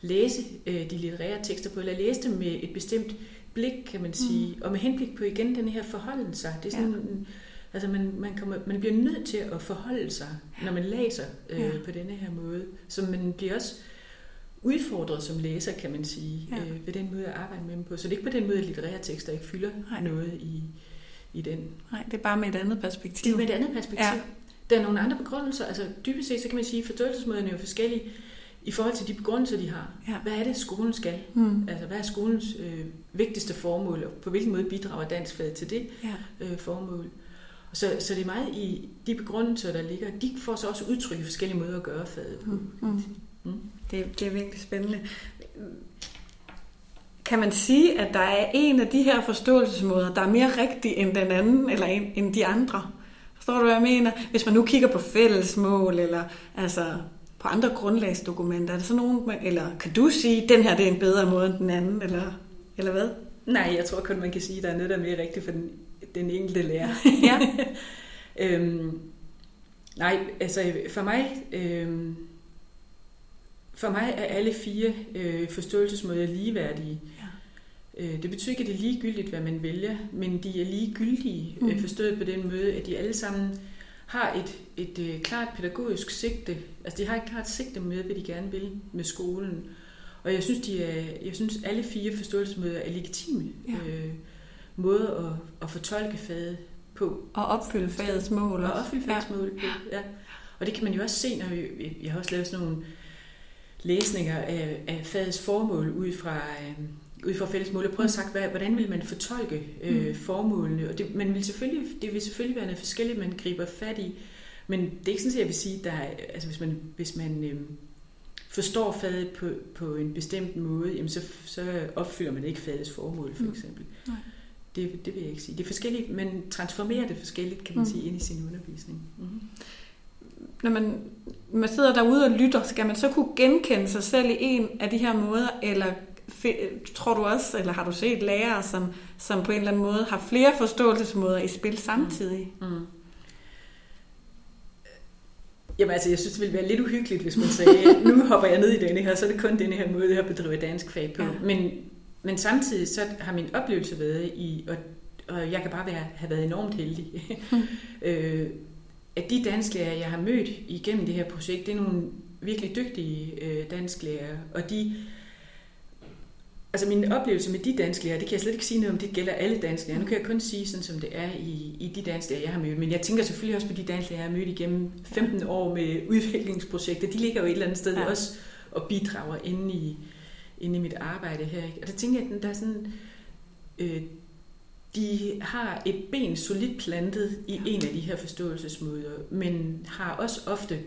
læse øh, de litterære tekster på, eller læse dem med et bestemt blik, kan man sige, mm. og med henblik på igen den her forholden sig. Det er sådan, ja. altså man, man, kommer, man bliver nødt til at forholde sig, når man læser øh, ja. på denne her måde, så man bliver også udfordret som læser, kan man sige, ja. øh, ved den måde at arbejde med dem på. Så det er ikke på den måde, at litterære tekster ikke fylder Nej. noget i, i den. Nej, det er bare med et andet perspektiv. Det er med et andet perspektiv. Der er nogle andre begrundelser. Altså dybest set, så kan man sige, at forståelsesmåderne er jo forskellige i forhold til de begrundelser, de har. Ja. Hvad er det, skolen skal? Mm. Altså, hvad er skolens øh, vigtigste formål, og på hvilken måde bidrager danskfaget til det ja. øh, formål? Så, så det er meget i de begrundelser, der ligger, de får så også udtryk i forskellige måder at gøre faget på. Mm. Mm. Mm. Det, det er virkelig spændende. Kan man sige, at der er en af de her forståelsesmåder, der er mere rigtig end den anden, eller en, end de andre? Forstår du, hvad jeg mener? Hvis man nu kigger på fællesmål, eller altså på andre grundlagsdokumenter, er der så nogen, eller kan du sige, at den her det er en bedre måde end den anden, eller, eller hvad? Nej, jeg tror kun, man kan sige, at der er noget, der er mere rigtigt for den, den enkelte lærer. ja. øhm, nej, altså for mig... Øhm, for mig er alle fire øh, forståelsesmåder ligeværdige. Øh, det betyder ikke, at det er ligegyldigt, hvad man vælger, men de er ligegyldige, mm. øh, forstået på den måde, at de alle sammen har et, et øh, klart pædagogisk sigte. Altså de har et klart sigte med, hvad de gerne vil med skolen. Og jeg synes, de er, jeg synes alle fire forståelsesmåder er legitime Ja. øh, måder at, at fortolke faget på. Og opfylde fagets mål. Og opfylde fagets mål på. Ja. Og det kan man jo også se, når vi, jeg har også lavet sådan nogle læsninger af, af fagets formål ud fra, øh, ud fra fælles mål. Jeg prøver at sagt, hvad, hvordan vil man fortolke øh, Mm. formålene? Og det, man vil selvfølgelig, det vil selvfølgelig være noget forskelligt, man griber fat i. Men det er ikke sådan, at jeg vil sige, at der er, altså hvis man, hvis man øh, forstår faget på, på en bestemt måde, jamen så, så opfylder man ikke fagets formål, for Mm. eksempel. Nej. Det, det vil jeg ikke sige. Det er forskelligt, man transformerer det forskelligt, kan man Mm. sige, ind i sin undervisning. Mm-hmm. Når man, man sidder derude og lytter, skal man så kunne genkende sig selv i en af de her måder, eller tror du også, eller har du set lærere, som, som på en eller anden måde har flere forståelsesmåder i spil samtidig? Mm. Jamen altså, jeg synes, det ville være lidt uhyggeligt, hvis man sagde, nu hopper jeg ned i denne her, så er det kun denne her måde, jeg bedriver dansk fag på. Ja. Men, men samtidig så har min oplevelse været i, og, og jeg kan bare være, have været enormt heldig, øh, at de dansklærer, jeg har mødt igennem det her projekt, det er nogle virkelig dygtige øh, dansklærer, og de Altså min oplevelse med de dansklærer, det kan jeg slet ikke sige noget om, det gælder alle dansklærer. Nu kan jeg kun sige sådan, som det er i, i de dansklærer, jeg har mødt. Men jeg tænker selvfølgelig også på de dansklærer, jeg har mødt igennem 15 år med udviklingsprojekter. De ligger jo et eller andet sted Ja. ja. også og bidrager inde i, inde i mit arbejde her. Ikke? Og der tænker jeg, at der er sådan... Øh, de har et ben solidt plantet i en af de her forståelsesmåder, men har også ofte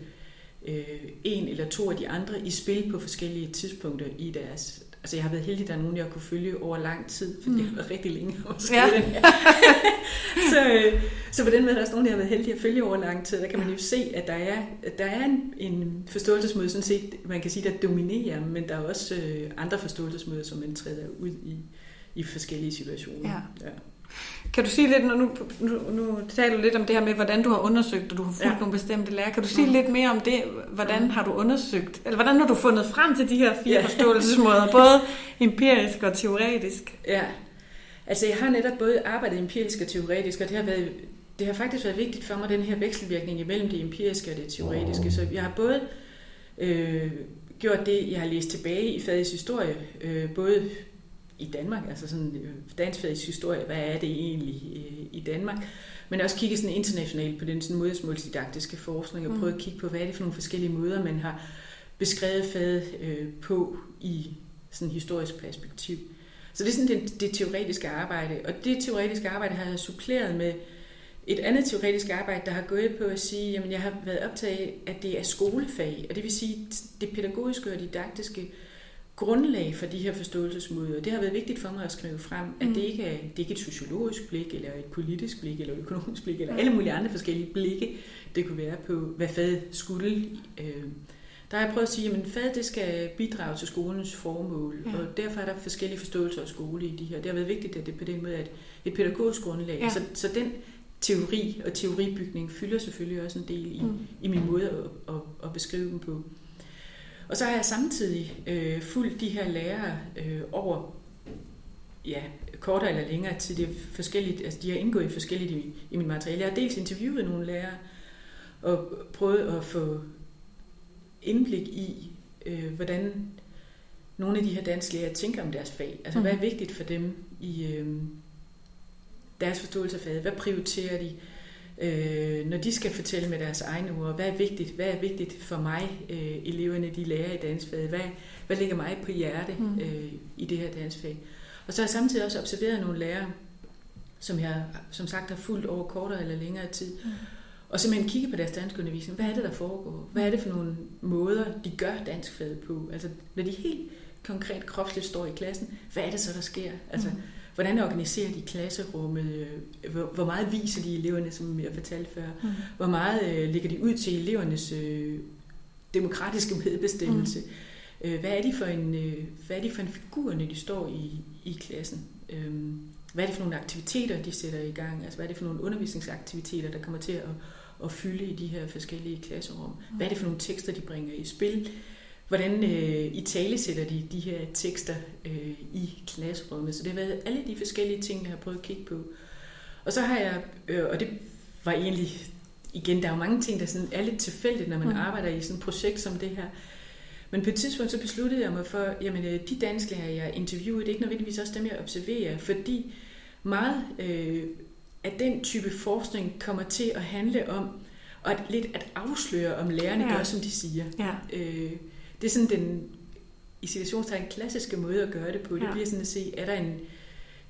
øh, en eller to af de andre i spil på forskellige tidspunkter i deres... Altså jeg har været heldig, at der er nogen, jeg kunne følge over lang tid, for mm. det har været rigtig længe skrive Ja. så, øh, så på den måde er der også nogen, jeg har været heldig at følge over lang tid. Der kan man jo se, at der er, at der er en, en forståelsesmåde, sådan set, man kan sige, der dominerer, men der er også øh, andre forståelsesmåder, som man træder ud i, i forskellige situationer. Ja. Ja. Kan du sige lidt, nu, nu, nu, nu taler du lidt om det her med, hvordan du har undersøgt, og du har fulgt ja. Nogle bestemte lærere. Kan du sige Mm. lidt mere om det? Hvordan Mm. har du undersøgt, eller hvordan har du fundet frem til de her fire Ja. forståelsesmåder, både empirisk og teoretisk? Ja, altså jeg har netop både arbejdet empirisk og teoretisk, og det har, været, det har faktisk været vigtigt for mig, den her vekselvirkning imellem det empiriske og det teoretiske. Så jeg har både øh, gjort det, jeg har læst tilbage i fagets historie, øh, både i Danmark, altså sådan øh, dansk fagets historie, hvad er det egentlig øh, i Danmark, men også kigge sådan internationalt på den sådan modersmålsdidaktiske forskning og Mm. prøve at kigge på, hvad er det for nogle forskellige måder, man har beskrevet faget øh, på i sådan historisk perspektiv. Så det er sådan det, det teoretiske arbejde, og det teoretiske arbejde har jeg suppleret med et andet teoretisk arbejde, der har gået på at sige, jamen jeg har været optaget af, at det er skolefag, og det vil sige det pædagogiske og didaktiske grundlag for de her forståelsesmåder. Det har været vigtigt for mig at skrive frem, at Mm. det ikke er, det er ikke et sociologisk blik, eller et politisk blik, eller et økonomisk blik, eller alle mulige andre forskellige blikke, det kunne være på, hvad faget skulle. Øh, der har jeg prøvet at sige, at faget det skal bidrage til skolens formål, Ja. og derfor er der forskellige forståelser af skole i de her. Det har været vigtigt, at det på den måde er et, et pædagogisk grundlag. Ja. Så, så den teori og teoribygning fylder selvfølgelig også en del i, mm. i min måde at, at, at beskrive dem på. Og så har jeg samtidig øh, fulgt de her lærere øh, over ja, kortere eller længere tid. Det er forskelligt, altså de har indgået i forskelligt i, i mit materiale. Jeg har dels interviewet nogle lærere og prøvet at få indblik i, øh, hvordan nogle af de her danske lærere tænker om deres fag. Altså, Mhm. hvad er vigtigt for dem i øh, deres forståelse af faget? Hvad prioriterer de? Øh, når de skal fortælle med deres egne ord, hvad er vigtigt, hvad er vigtigt for mig, øh, eleverne, de lærer i dansfaget? Hvad, hvad ligger mig på hjerte Mm. øh, i det her dansfag? Og så har jeg samtidig også observeret nogle lærere, som jeg som sagt har fulgt over kortere eller længere tid, Mm. og simpelthen kigge på deres danskundervisning. Hvad er det, der foregår? Hvad er det for nogle måder, de gør danskfaget på? Altså, når de helt konkret kropsligt står i klassen, hvad er det så, der sker? Altså, Mm. Hvordan organiserer de klasserummet? Øh, Hvor, hvor meget viser de eleverne, som jeg fortalte før? Mm. Hvor meget øh, lægger de ud til elevernes øh, demokratiske medbestemmelse? Mm. Øh, hvad, er de for en, øh, hvad er de for en figur, når de står i, i klassen? Øh, hvad er det for nogle aktiviteter, de sætter i gang? Altså, hvad er det for nogle undervisningsaktiviteter, der kommer til at, at fylde i de her forskellige klasserum? Hvad er det for nogle tekster, de bringer i spil? Hvordan øh, i tale sætter de de her tekster øh, i klasserummet. Så det har været alle de forskellige ting, jeg har prøvet at kigge på. Og så har jeg, øh, og det var egentlig, igen, der er jo mange ting, der sådan er lidt tilfældigt, når man mm. arbejder i sådan et projekt som det her. Men på et tidspunkt så besluttede jeg mig for, jamen øh, de dansklærer, jeg interviewede, det er ikke nødvendigvis også dem, jeg observerer, fordi meget øh, af den type forskning kommer til at handle om, og at, lidt at afsløre, om lærerne ja. gør, som de siger. Ja. Øh, det er sådan den i situationstegn klassiske måde at gøre det på. Det ja. bliver sådan at se, er der en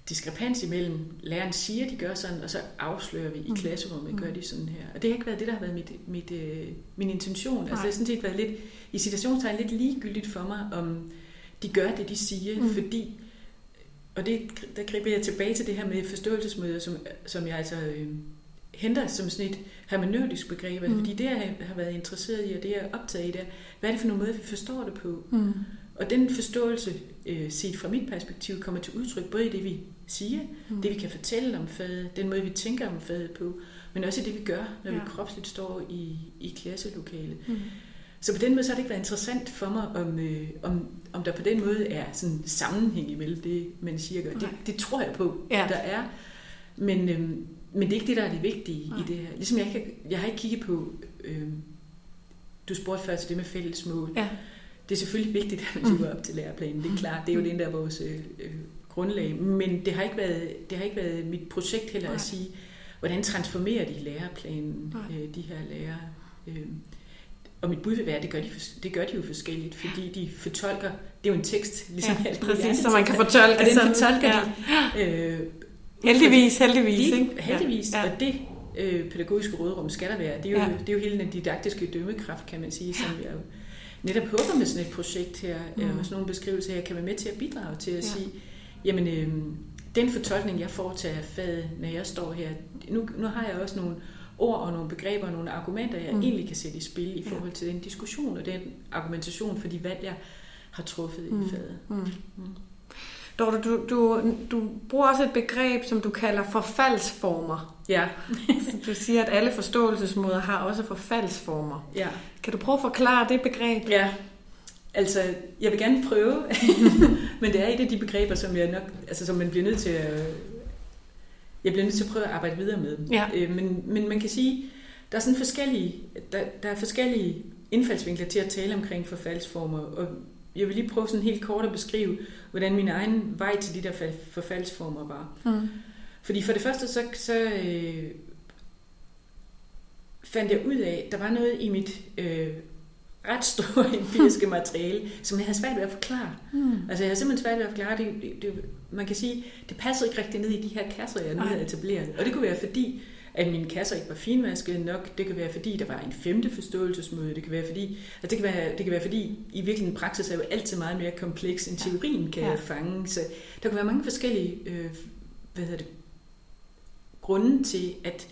diskrepans imellem, læreren siger, de gør sådan, og så afslører vi i mm. klasserummet, gør mm. de sådan her. Og det har ikke været det, der har været mit, mit, øh, min intention. Altså, Nej. Altså det har sådan set været lidt, i situationstegn lidt ligegyldigt for mig, om de gør det, de siger, mm. fordi, og det, der griber jeg tilbage til det her med forståelsesmøder, som, som jeg altså øh, henter som sådan et hermeneutisk begreb, mm. fordi det, jeg har været interesseret i, og det, jeg er optaget i, det er, hvad er det for nogle måder, vi forstår det på? Mm. Og den forståelse, øh, set fra mit perspektiv, kommer til udtryk både i det, vi siger, mm. det vi kan fortælle om faget, den måde, vi tænker om faget på, men også i det, vi gør, når ja. vi kropsligt står i, i klasselokalet. Mm. Så på den måde så har det ikke været interessant for mig, om, øh, om, om der på den måde er sådan en sammenhæng imellem det, man siger. Det, det tror jeg på, ja. der er. Men, øh, men det er ikke det, der er det vigtige Nej. i det her. Ligesom jeg, ikke, jeg har ikke kigget på, øh, du spurgte før til det med fælles mål. Ja. Det er selvfølgelig vigtigt, at man lever op til læreplanen. Det er klart, det er jo det, der er vores øh, øh, grundlag. Men det har ikke været, det har ikke været mit projekt heller Nej. at sige, hvordan transformerer de læreplanen, øh, de her lærere. Øh, og mit bud vil være, at det gør, de, det gør de jo forskelligt, fordi de fortolker, det er jo en tekst, ligesom ja, alt præcis, så man kan fortolke og den fortolker ja. de. Øh, heldigvis, heldigvis. De, ikke? Heldigvis, ja. og det øh, pædagogiske rådrum skal der være. Det er, jo, ja. det er jo hele den didaktiske dømmekraft, kan man sige, som jeg jo netop håber med sådan et projekt her, mm. og sådan nogle beskrivelser her, kan være med til at bidrage til at ja. sige, jamen, øh, den fortolkning, jeg foretager af faget, når jeg står her, nu, nu har jeg også nogle ord og nogle begreber og nogle argumenter, jeg mm. egentlig kan sætte i spil i forhold til den diskussion og den argumentation for de valg, jeg har truffet mm. i faget. Mm. Mm. Dorte, du, du, du bruger også et begreb, som du kalder forfaldsformer. Ja. du siger, at alle forståelsesmåder har også forfaldsformer. Ja. Kan du prøve at forklare det begreb? Ja. Altså, jeg vil gerne prøve, men det er et af de begreber, som jeg nok, altså som man bliver nødt til at, jeg bliver nødt til at prøve at arbejde videre med. Ja. Øh, men, men man kan sige, der er sådan forskellige, der, der er forskellige indfaldsvinkler til at tale omkring forfaldsformer, og jeg vil lige prøve sådan helt kort at beskrive, hvordan min egen vej til de der forfaldsformer var. Mm. Fordi for det første, så, så øh, fandt jeg ud af, at der var noget i mit øh, ret store empiriske materiale, som jeg havde svært ved at forklare. Mm. Altså jeg havde simpelthen svært ved at forklare det, det, det. Man kan sige, det passede ikke rigtig ned i de her kasser, jeg nu havde etableret. Og det kunne være fordi, at mine kasser ikke var finvaskede nok. Det kan være fordi, der var en femte forståelsesmøde. Det kan være fordi, altså det kan være, det kan være fordi, i virkeligheden praksis er jo altid meget mere kompleks, end teorien kan ja. fange. Så der kan være mange forskellige øh, hvad hedder det, grunde til, at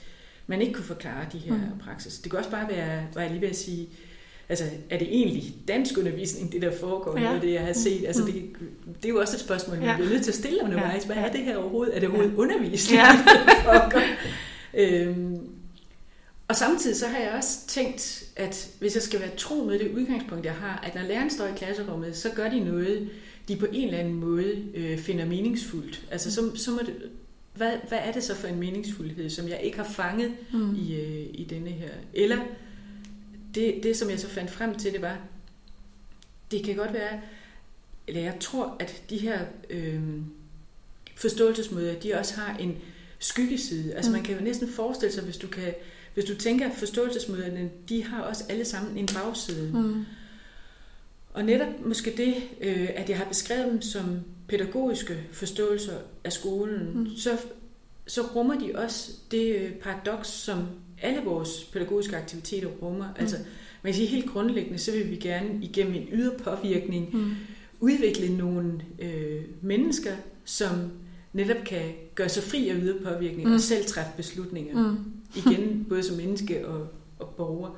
man ikke kunne forklare de her mm. praksis. Det kan også bare være, var jeg lige ved at sige, altså er det egentlig dansk undervisning, det der foregår, ja. noget det jeg har set? Altså mm. det, det er jo også et spørgsmål, man ja. bliver nødt til at stille undervejs. Hvad er det her overhovedet? Er det overhovedet ja. undervisning, ja. det foregår? Øhm, og samtidig så har jeg også tænkt, at hvis jeg skal være tro med det udgangspunkt, jeg har, at når læreren står i klasserummet, så gør de noget, de på en eller anden måde øh, finder meningsfuldt. Altså så, så må det, hvad, hvad er det så for en meningsfuldhed, som jeg ikke har fanget mm. i, øh, i denne her? Eller det, det, som jeg så fandt frem til, det var, det kan godt være, eller jeg tror, at de her øh, forståelsesmåder, de også har en skyggeside. Altså mm. man kan jo næsten forestille sig, hvis du kan, hvis du tænker, at forståelsesmøderne, de har også alle sammen en bagside. Mm. Og netop måske det, øh, at jeg har beskrevet dem som pædagogiske forståelser af skolen, mm. så, så rummer de også det øh, paradoks, som alle vores pædagogiske aktiviteter rummer. Mm. Altså, man kan sige helt grundlæggende, så vil vi gerne igennem en ydre påvirkning mm. udvikle nogle øh, mennesker, som netop kan gøre sig fri af ydre påvirkning mm. og selv træffe beslutninger. Mm. Igen, både som menneske og, og borger.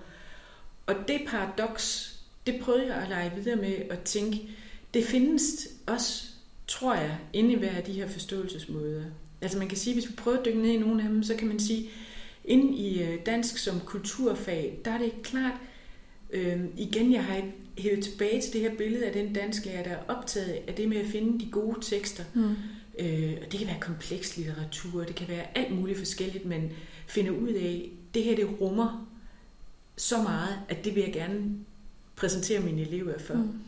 Og det paradoks, det prøvede jeg at lege videre med at tænke, det findes også, tror jeg, inde i hver af de her forståelsesmåder. Altså man kan sige, hvis vi prøver at dykke ned i nogle af dem, så kan man sige, inde i øh, dansk som kulturfag, der er det klart, Øh, igen, jeg har hævet tilbage til det her billede af den dansklærer, der er optaget af det med at finde de gode tekster. Mm. Øh, og det kan være kompleks litteratur, det kan være alt muligt forskelligt, man finder ud af, det her det rummer så meget, at det vil jeg gerne præsentere mine elever for. Mm.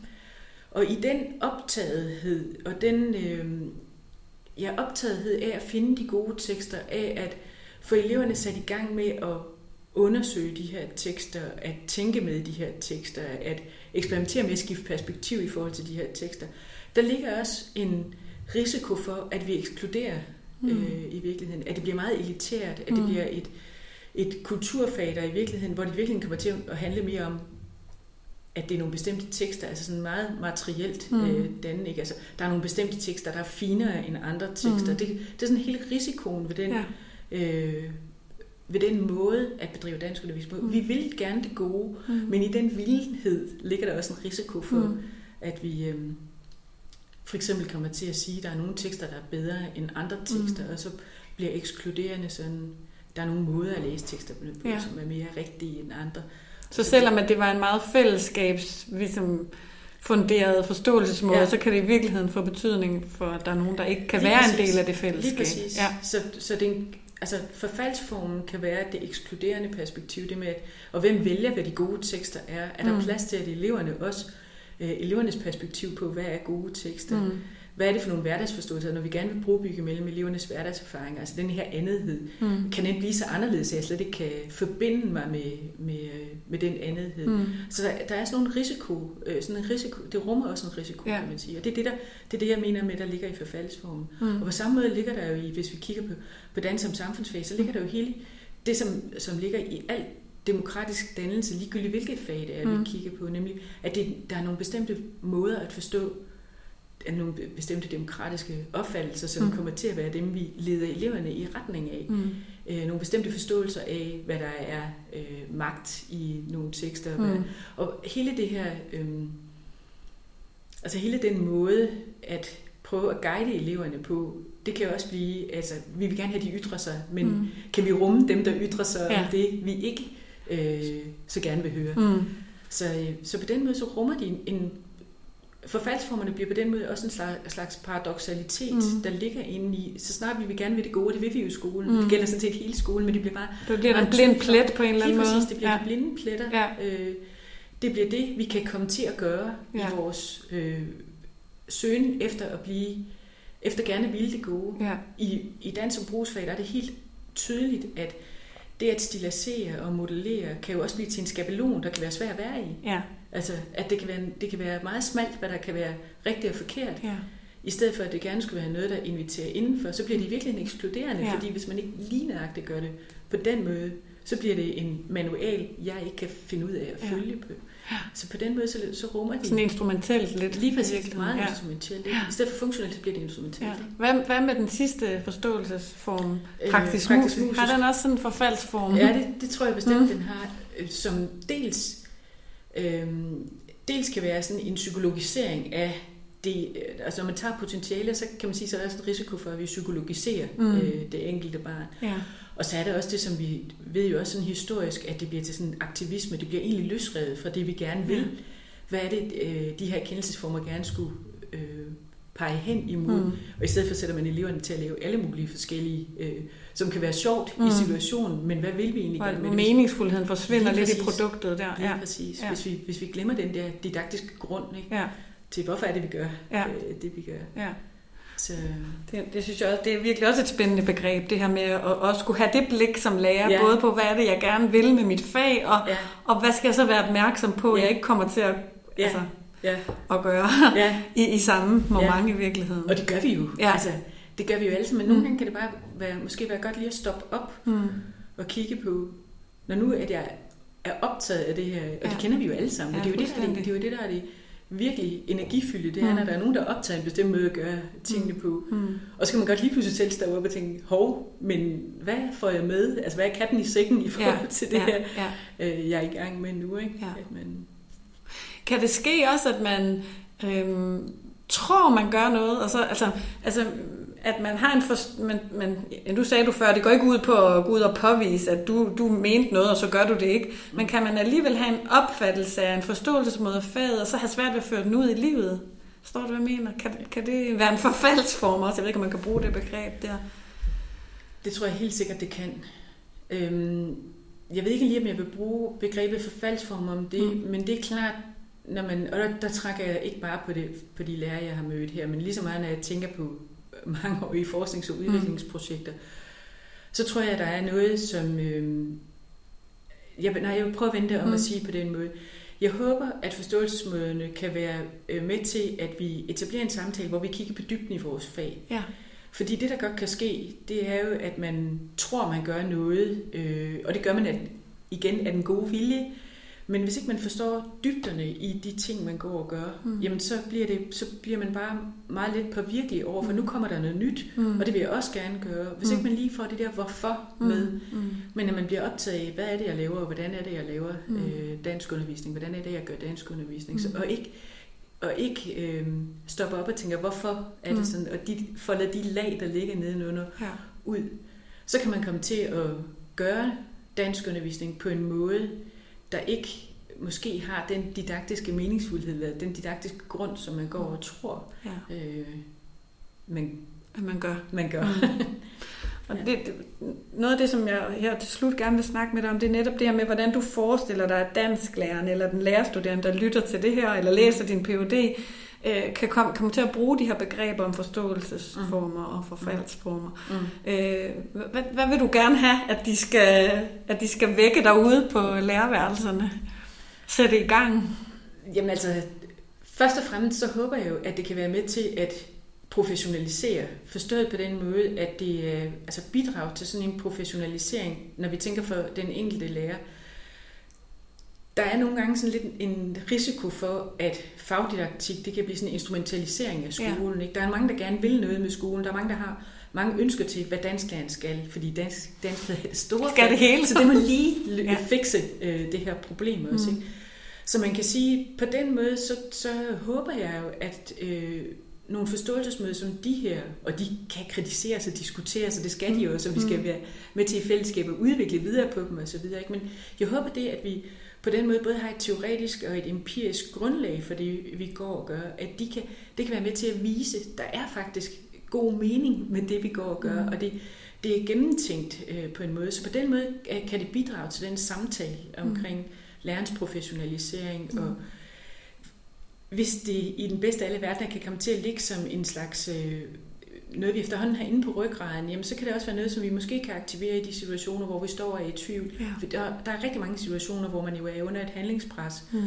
Og i den optagethed, og den øh, ja, optagethed af at finde de gode tekster, af at få eleverne sat i gang med at undersøge de her tekster, at tænke med de her tekster, at eksperimentere med at skifte perspektiv i forhold til de her tekster, der ligger også en risiko for, at vi ekskluderer mm. øh, i virkeligheden, at det bliver meget elitært, at det mm. bliver et, et kulturfag, der i virkeligheden, hvor det virkelig kommer til at handle mere om at det er nogle bestemte tekster, altså sådan meget materielt mm. øh, dannende. Ikke? Altså, der er nogle bestemte tekster, der er finere end andre tekster. Mm. Det, det er sådan hele risikoen ved den, ja. øh, ved den måde at bedrive dansk undervisning på. Mm. Vi vil gerne det gode, mm. men i den vildhed ligger der også en risiko for, mm. at vi øh, for eksempel kommer til at sige, at der er nogle tekster, der er bedre end andre tekster, mm. og så bliver ekskluderende sådan, der er nogle måder at læse tekster på, ja. som er mere rigtige end andre. Så selvom at det var en meget fællesskabs, ligesom, funderet forståelsesmåde, ja. så kan det i virkeligheden få betydning for, at der er nogen, der ikke kan Lige være præcis. en del af det fællesskab. Lige præcis. Ja. Så, så det en, altså forfaldsformen kan være det ekskluderende perspektiv, det med, at, og hvem vælger, hvad de gode tekster er. Er der mm. plads til, at eleverne også, øh, elevernes perspektiv på, hvad er gode tekster? Mm hvad er det for nogle hverdagsforståelser, når vi gerne vil brugbygge mellem elevernes hverdagserfaringer, altså den her andethed, mm. kan den blive så anderledes, at jeg slet ikke kan forbinde mig med, med, med den andethed. Mm. Så der, der er sådan nogle risiko, øh, sådan en risiko, det rummer også en risiko, ja. kan man sige, og det er det, der, det er det, jeg mener med, der ligger i forfaldsformen. Mm. Og på samme måde ligger der jo i, hvis vi kigger på, på dans som samfundsfag, så ligger der jo hele det, som, som ligger i alt demokratisk dannelse, ligegyldigt hvilket fag det er, mm. vi kigger på, nemlig at det, der er nogle bestemte måder at forstå af nogle bestemte demokratiske opfattelser, som mm. kommer til at være dem, vi leder eleverne i retning af. Mm. Øh, nogle bestemte forståelser af, hvad der er øh, magt i nogle tekster. Mm. Hvad, og hele det her, øh, altså hele den måde at prøve at guide eleverne på, det kan jo også blive, altså vi vil gerne have, de ytrer sig, men mm. kan vi rumme dem, der ytrer sig ja. om det, vi ikke øh, så gerne vil høre. Mm. Så, øh, så på den måde så rummer de en, en forfaldsformerne bliver på den måde også en slags, slags paradoxalitet, mm. der ligger inde i, så snart vi vil gerne vil det gode, det vil vi jo i skolen. Mm. Det gælder sådan set hele skolen, men det bliver bare... Det bliver en blind plet på en eller anden måde. Præcis, det bliver ja. blinde pletter. Ja. Øh, det bliver det, vi kan komme til at gøre ja. i vores øh, søgen efter at blive, efter gerne ville det gode. Ja. I, I dans og brugsfag, der er det helt tydeligt, at det at stilisere og modellere, kan jo også blive til en skabelon, der kan være svær at være i. Ja. Altså, at det kan, være, det kan være meget smalt, hvad der kan være rigtigt og forkert. Ja. I stedet for, at det gerne skulle være noget, der inviterer indenfor, så bliver det virkelig en ekskluderende, ja. fordi hvis man ikke lignagtigt gør det på den måde, så bliver det en manual, jeg ikke kan finde ud af at følge ja. på. Så på den måde, så, så rummer de... Sådan instrumentelt lidt. Lige præcis, meget ja. instrumentelt. I stedet for funktionelt, så bliver det instrumentelt. Ja. Hvad, hvad med den sidste forståelsesform? Praktisk, øh, praktisk musisk. Har den også sådan en forfaldsform? Ja, det, det tror jeg bestemt, mm. den har. Øh, som dels Øhm, dels kan være sådan en psykologisering af det, øh, altså når man tager potentiale, så kan man sige, så er der en risiko for, at vi psykologiserer mm. øh, det enkelte barn. Ja. Og så er der også det, som vi ved jo også sådan historisk, at det bliver til sådan aktivisme, det bliver egentlig løsrevet fra det, vi gerne vil. Ja. Hvad er det, øh, de her kendelsesformer gerne skulle øh, pege hen imod? Mm. Og i stedet for sætter man eleverne til at lave alle mulige forskellige øh, som kan være sjovt mm. i situationen, men hvad vil vi egentlig gøre med det? Meningsfuldheden forsvinder lidt i produktet der. Ja, præcis. Ja. Hvis, vi, hvis vi glemmer den der didaktiske grund ikke? Ja. Til, hvorfor er det, vi gør ja. øh, det, vi gør. Ja. Så... Det, det synes jeg også, det er virkelig også et spændende begreb, det her med at også skulle have det blik som lærer, ja. både på, hvad er det, jeg gerne vil med mit fag, og, ja. og hvad skal jeg så være opmærksom på, ja. jeg ikke kommer til at, ja. altså, ja. at gøre ja. i, i samme moment ja. i virkeligheden. Og det gør vi jo. Ja. Altså, det gør vi jo alle sammen, men mm. nogle gange kan det bare være, måske være godt lige at stoppe op mm. og kigge på, når nu at jeg er optaget af det her, og ja. det kender vi jo alle sammen, ja, det, er jo det, der, det er jo det, der er det virkelig energifylde, det er, mm. når der er nogen, der optager en bestemt måde at gøre tingene mm. på. Mm. Og så kan man godt lige pludselig selv stå op og tænke, hov, men hvad får jeg med? Altså, hvad er katten i sækken i forhold ja. til det ja. her, ja. Øh, jeg er i gang med nu? Ikke? Ja. At man... Kan det ske også, at man øhm, tror, man gør noget, og så, altså, altså at man har en forst- men, men du sagde du før, det går ikke ud på at gå ud og påvise, at du, du mente noget, og så gør du det ikke. Men kan man alligevel have en opfattelse af en forståelsesmåde af faget, og så have svært ved at føre den ud i livet? Står du, hvad jeg mener? Kan, kan det være en forfaldsform også? Jeg ved ikke, om man kan bruge det begreb der. Det tror jeg helt sikkert, det kan. Øhm, jeg ved ikke lige, om jeg vil bruge begrebet forfaldsform om det, mm. men det er klart, når man, og der, der trækker jeg ikke bare på, det, på de lærere, jeg har mødt her, men lige så meget, når jeg tænker på mange år i forsknings- og mm. udviklingsprojekter, mm. så tror jeg, at der er noget, som... Øh, jeg, nej, jeg vil prøve at vente om mm. at sige på den måde. Jeg håber, at forståelsesmåderne kan være øh, med til, at vi etablerer en samtale, hvor vi kigger på dybden i vores fag. Ja. Fordi det, der godt kan ske, det er jo, at man tror, man gør noget, øh, og det gør man at, igen af den gode vilje, men hvis ikke man forstår dybderne i de ting, man går og gør, mm. jamen så bliver, det, så bliver man bare meget lidt påvirkelig over, for nu kommer der noget nyt, mm. og det vil jeg også gerne gøre. Hvis mm. ikke man lige får det der hvorfor mm. med, mm. men at man bliver optaget af, hvad er det, jeg laver, og hvordan er det, jeg laver mm. øh, dansk undervisning, hvordan er det, jeg gør dansk undervisning, mm. så, og ikke og ikke øh, stoppe op og tænke, hvorfor er det mm. sådan, og de, folder de lag, der ligger nedenunder, ja. ud. Så kan man komme til at gøre dansk undervisning på en måde, der ikke måske har den didaktiske meningsfuldhed, eller den didaktiske grund, som man går og tror, ja. øh, man, at man gør. Man gør. Mm. og det, det, noget af det, som jeg her til slut gerne vil snakke med dig om, det er netop det her med, hvordan du forestiller dig, at dansklæreren eller den lærerstuderende, der lytter til det her, eller læser din PhD, øh, kan komme, komme til at bruge de her begreber om forståelsesformer mm. og forfaldsformer. Mm. Øh, hvad, hvad vil du gerne have, at de skal, at de skal vække derude på lærerværelserne? Sætte i gang? Jamen altså, først og fremmest så håber jeg jo, at det kan være med til at professionalisere, forstået på den måde, at det altså bidrager til sådan en professionalisering, når vi tænker for den enkelte lærer, der er nogle gange sådan lidt en risiko for, at fagdidaktik det kan blive sådan en instrumentalisering af skolen. Ja. Ikke? Der er mange, der gerne vil noget med skolen. Der er mange, der har mange ønsker til, hvad dansklæren skal, fordi dansk, dansk er det store. Skal det hele? Så det må lige ja. fikse øh, det her problem også. Mm. Ikke? Så man kan sige, på den måde, så, så håber jeg jo, at øh, nogle forståelsesmøder som de her, og de kan kritiseres og diskuteres, og det skal de jo også, og vi skal mm. være med til i fællesskab at udvikle videre på dem osv. Men jeg håber det, at vi på den måde både har et teoretisk og et empirisk grundlag for det, vi går og gør, at de kan, det kan være med til at vise, at der er faktisk god mening med det, vi går og gør, mm. og det, det er gennemtænkt øh, på en måde. Så på den måde kan det bidrage til den samtale omkring mm. lærernes professionalisering, mm. og hvis det i den bedste af alle verdener kan komme til at ligge som en slags øh, noget, vi efterhånden har inde på ryggraden, jamen, så kan det også være noget, som vi måske kan aktivere i de situationer, hvor vi står og er i tvivl. Ja. Der, der er rigtig mange situationer, hvor man jo er under et handlingspres. Mm.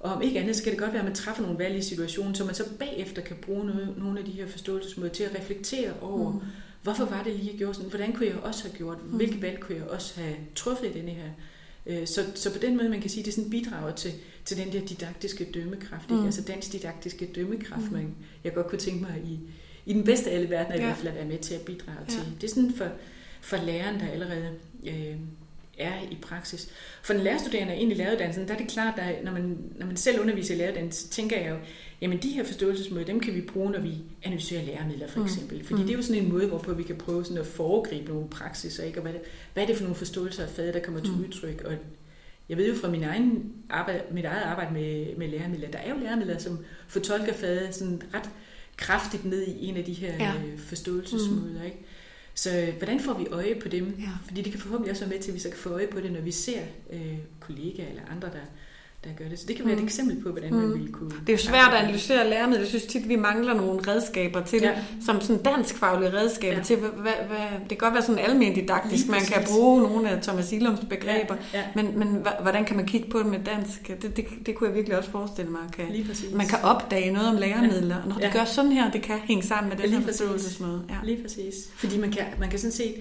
Og om ikke andet, så kan det godt være, at man træffer nogle valg i situationen, så man så bagefter kan bruge noget, nogle af de her forståelsesmåder til at reflektere over, mm. hvorfor var det lige, jeg gjorde sådan? Hvordan kunne jeg også have gjort? Mm. Hvilke valg kunne jeg også have truffet i denne her? Øh, så, så på den måde, man kan sige, at det sådan bidrager til, til den der didaktiske dømmekraft. Mm. Ikke? Altså dansk didaktiske dømmekraft, mm. man, jeg godt kunne tænke mig i, i den bedste af alle verdener ja. i hvert fald at være med til at bidrage ja. til. Det er sådan for, for læreren, der allerede øh, er i praksis. For den lærerstuderende ind i læreruddannelsen, der er det klart, at når man, når man selv underviser i læreruddannelsen, tænker jeg jo, jamen de her forståelsesmåder, dem kan vi bruge, når vi analyserer læremidler for mm. eksempel. Fordi mm. det er jo sådan en måde, hvorpå vi kan prøve sådan at foregribe nogle praksiser, ikke? og hvad, det, hvad er det for nogle forståelser af faget, der kommer til mm. udtryk. Og jeg ved jo fra min egen arbejde, mit eget arbejde med, med læremidler, der er jo læremidler, som fortolker faget sådan ret kraftigt ned i en af de her ja. Øh, forståelsesmåder. Mm. Ikke? Så hvordan får vi øje på dem? Ja. Fordi det kan forhåbentlig også være med til, at vi så kan få øje på det, når vi ser øh, kollegaer eller andre, der, der gør det. Så det kan være et mm. eksempel på, hvordan mm. man ville kunne... Det er jo svært at analysere læremidler. Jeg synes tit, vi mangler nogle redskaber til ja. det, som sådan danskfaglige redskaber ja. til, hvad, hvad, det kan godt være sådan almen didaktisk, man kan bruge nogle af Thomas Ilums begreber, ja. Ja. men, men hvordan kan man kigge på det med dansk? Det, det, det kunne jeg virkelig også forestille mig. Kan, man kan opdage noget om læremidler, ja. når det ja. gør sådan her, det kan hænge sammen med den Lige her forståelsesmåde. Ja. Lige præcis. Fordi man kan, man kan sådan set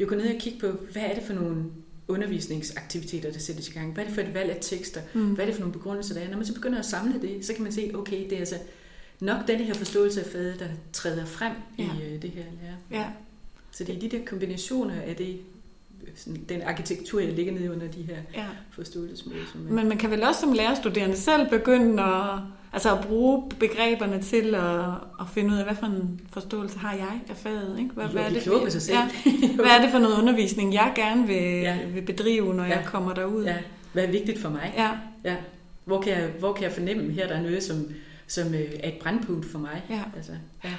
jo gå ned og kigge på, hvad er det for nogle undervisningsaktiviteter, der sættes i gang. Hvad er det for et valg af tekster? Mm. Hvad er det for nogle begrundelser, der er? Når man så begynder at samle det, så kan man se, okay, det er altså nok den her forståelse af fadet, der træder frem ja. i uh, det her lære. Ja. Så det er de der kombinationer af det, sådan, den arkitektur, jeg ligger nede under de her Ja. forståelsesmåder. Som er- Men man kan vel også som lærerstuderende selv begynde at, altså at bruge begreberne til at, at finde ud af, hvad for en forståelse har jeg af faget? Ikke? Hvad, Jo, hvad, er det for, sig selv. Ja, hvad er det for noget undervisning, jeg gerne vil, Ja. vil bedrive, når Ja. jeg kommer derud? Ja, hvad er vigtigt for mig? ja. Ja. Hvor, kan jeg, hvor kan jeg fornemme, her der er noget, som, som øh, er et brandpunkt for mig? Ja. Altså, ja.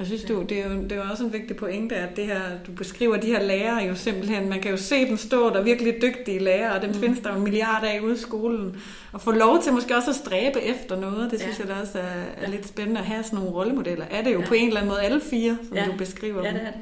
Jeg synes, du, det, er jo, det er jo også en vigtig pointe, at det her, du beskriver de her lærere jo simpelthen, man kan jo se dem stå der virkelig dygtige lærere, og dem mm. findes der jo en milliard af ude i skolen. Og få lov til måske også at stræbe efter noget, det synes Ja. jeg da også er, er Ja. lidt spændende at have sådan nogle rollemodeller. Er det jo Ja. på en eller anden måde alle fire, som Ja. du beskriver ja, det er det.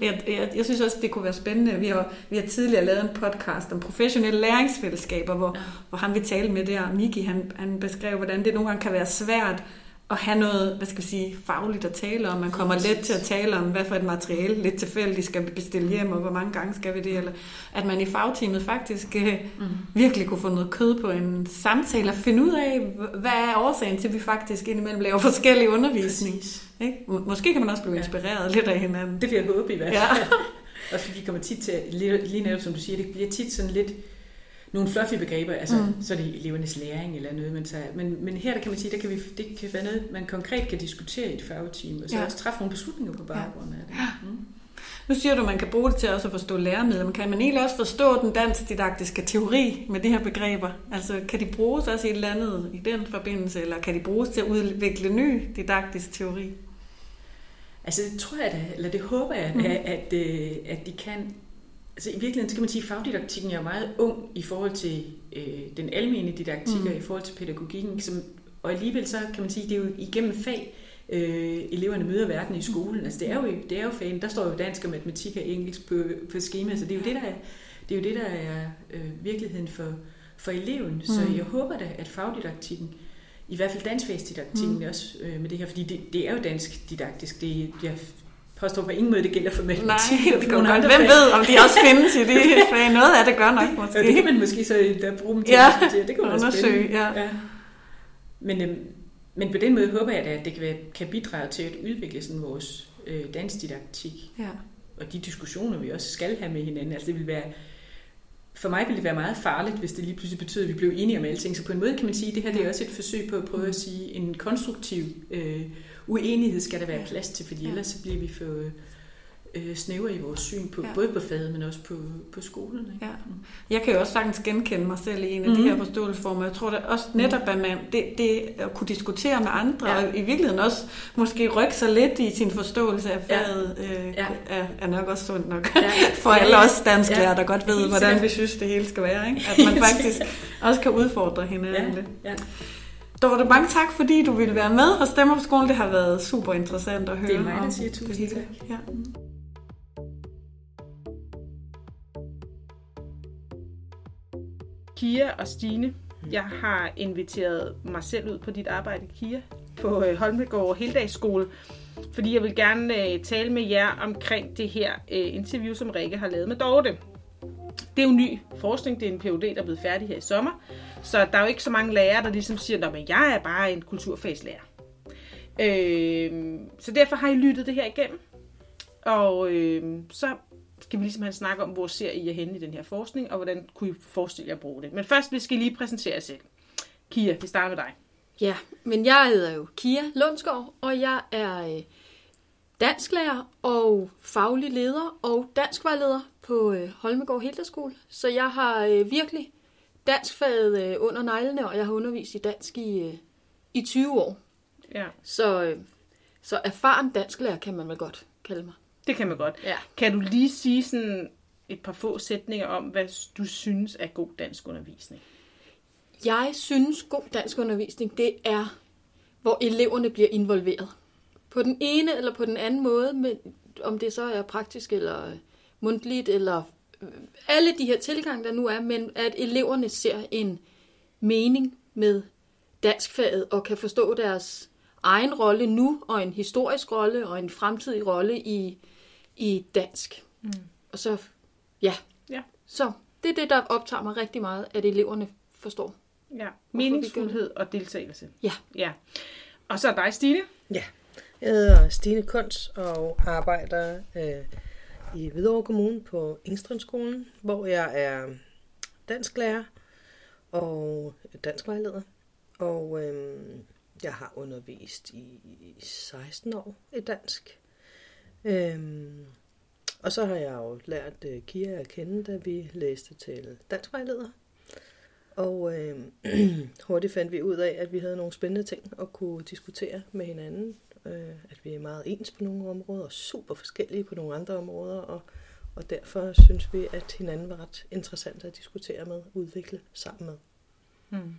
Og Jeg, jeg, jeg synes også, det kunne være spændende. Vi har, vi har tidligere lavet en podcast om professionelle læringsfællesskaber, hvor, Ja. hvor han vil tale med der. Miki, han, han beskrev, hvordan det nogle gange kan være svært at have noget, hvad skal vi sige, fagligt at tale om. Man kommer let til at tale om, hvad for et materiale lidt tilfældigt skal vi bestille hjem, og hvor mange gange skal vi det. Eller at man i fagteamet faktisk øh, Mm. virkelig kunne få noget kød på en samtale og finde ud af, hvad er årsagen til, at vi faktisk indimellem laver forskellige undervisning. Ikke? Må- Måske kan man også blive Ja. inspireret lidt af hinanden. Det vil jeg håbe i hvert Ja. fald. og fordi de kommer tit til, lige lige netop som du siger, det bliver tit sådan lidt nogle fluffy begreber, altså Mm. så er det elevernes læring eller noget, man tager. Men, men her der kan man sige, der kan vi, det kan være noget, man konkret kan diskutere i et fagteam, og så Ja. ja. også træffe nogle beslutninger på baggrund af det. Mm. Nu siger du, at man kan bruge det til også at forstå læremidler, men kan man egentlig også forstå den dansk didaktiske teori med de her begreber? Altså, kan de bruges også i et eller andet i den forbindelse, eller kan de bruges til at udvikle ny didaktisk teori? Altså det tror jeg da, eller det håber jeg, mm. at, at, øh, at de kan. Altså i virkeligheden, så kan man sige, at fagdidaktikken er meget ung i forhold til øh, den almene didaktik Mm. og i forhold til pædagogikken. Som, og alligevel så kan man sige, det er jo igennem fag, øh, eleverne møder verden i skolen. Altså det er jo, det er jo fagen, der står jo dansk og matematik og engelsk på, på skema, så det er jo det, der er, det er, jo det, der er øh, virkeligheden for, for eleven. Så Mm. jeg håber da, at fagdidaktikken i hvert fald danskfagsdidaktikken mm. også øh, med det her, fordi det, det er jo dansk didaktisk. Det, jeg påstår på ingen måde, det gælder for matematik. Nej, det nogle godt. Hvem fag. ved, om de også findes i det fag? Noget af det gør nok Og det kan måske. man måske så da bruge dem til Ja, at. Det kunne være spændende. ja. ja. Men, øhm, men på den måde håber jeg da, at det kan, være, kan bidrage til at udvikle sådan vores øh, danskdidaktik. Ja. Og de diskussioner, vi også skal have med hinanden. Altså det vil være, for mig ville det være meget farligt, hvis det lige pludselig betød, at vi blev enige om alting. Så på en måde kan man sige, at det her det er også et forsøg på at prøve at sige, en konstruktiv øh, uenighed skal der være plads til, fordi Ja. ellers så bliver vi for øh, snævre i vores syn på, Ja. ja. både på faget, men også på, på skolen. Ikke? Ja. Jeg kan jo også sagtens genkende mig selv i en af mm. de Mhm. her forståelsesformer. Jeg tror da også netop, at man, det, det at kunne diskutere med andre, ja. Ja. og i virkeligheden også måske rykke sig lidt i sin forståelse af Ja. faget, øh, Ja. er, er nok også sundt nok. Ja. For alle os dansklærer, Ja. der godt ved, hvordan vi synes, det hele skal være. Ikke? At man faktisk også kan udfordre hinanden Ja, lidt. ja. Dorte, mange tak, fordi du ville være med hos Stemmer på skolen. Det har været super interessant at høre Det er mig, der siger tusind tak. Ja. Kia og Stine. Jeg har inviteret mig selv ud på dit arbejde, Kia, på øh, Holmegård Heldagsskole, fordi jeg vil gerne øh, tale med jer omkring det her øh, interview, som Rikke har lavet med Dorte. Det er jo ny forskning, det er en PhD, der er blevet færdig her i sommer, så der er jo ikke så mange lærere, der ligesom siger, at jeg er bare en kulturfagslærer. Øh, så derfor har I lyttet det her igennem, og øh, så skal vi ligesom have en snak om, hvor ser I jer henne i den her forskning, og hvordan kunne I forestille jer at bruge det. Men først vi skal I lige præsentere jer selv. Kia, vi starter med dig. Ja, men jeg hedder jo Kia Lundsgaard, og jeg er øh, dansklærer og faglig leder og danskvejleder på øh, Holmegård Hilderskole. Så jeg har øh, virkelig danskfaget øh, under neglene, og jeg har undervist i dansk i, øh, i 20 år. Ja, Så, øh, så erfaren dansklærer kan man vel godt kalde mig. det kan man godt. Ja. Kan du lige sige sådan et par få sætninger om, hvad du synes er god dansk undervisning? Jeg synes, god danskundervisning, det er, hvor eleverne bliver involveret. På den ene eller på den anden måde, men om det så er praktisk eller øh, mundtligt, eller alle de her tilgange, der nu er, men at eleverne ser en mening med danskfaget og kan forstå deres egen rolle nu, og en historisk rolle og en fremtidig rolle i, i dansk. Mm. Og så, ja. Ja. Så det er det, der optager mig rigtig meget, at eleverne forstår. Ja, meningsfuldhed og deltagelse. Ja. Ja. Og så dig, Stine. Ja, jeg hedder Stine Kunst og arbejder øh, i Hvidovre Kommune på Engstrømskolen, hvor jeg er dansklærer og danskvejleder. Og øhm, jeg har undervist i 16 år i dansk. Øhm, og så har jeg jo lært øh, Kira at kende, da vi læste til danskvejleder. Og øh, hurtigt fandt vi ud af, at vi havde nogle spændende ting at kunne diskutere med hinanden. Øh, at vi er meget ens på nogle områder, og super forskellige på nogle andre områder. Og, og derfor synes vi, at hinanden var ret interessant at diskutere med, udvikle sammen med. Hmm.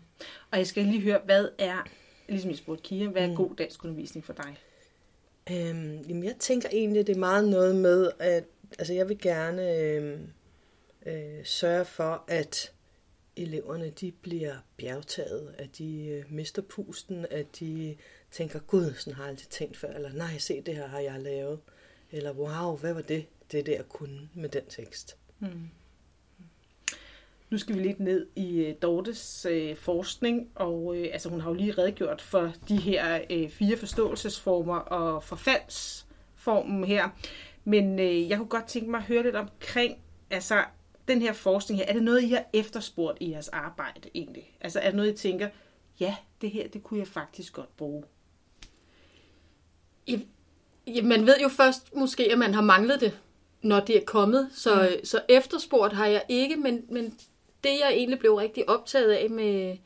Og jeg skal lige høre, hvad er, ligesom jeg spurgte Kira, hvad er hmm. god dansk undervisning for dig? Øhm, jamen jeg tænker egentlig, det er meget noget med, at altså jeg vil gerne øh, øh, sørge for, at eleverne de bliver bjergtaget, at de øh, mister pusten, at de tænker, gud, sådan har jeg aldrig tænkt før, eller nej, se, det her har jeg lavet, eller wow, hvad var det, det der kunne med den tekst. Mm. mm. Nu skal vi lidt ned i øh, Dortes øh, forskning, og øh, altså, hun har jo lige redegjort for de her øh, fire forståelsesformer og forfaldsformen her. Men øh, jeg kunne godt tænke mig at høre lidt omkring, altså den her forskning her, er det noget, I har efterspurgt i jeres arbejde egentlig? Altså er det noget, I tænker, ja, det her, det kunne jeg faktisk godt bruge? Ja, man ved jo først måske, at man har manglet det, når det er kommet. Så, mm. så efterspurgt har jeg ikke, men, men det jeg egentlig blev rigtig optaget af med,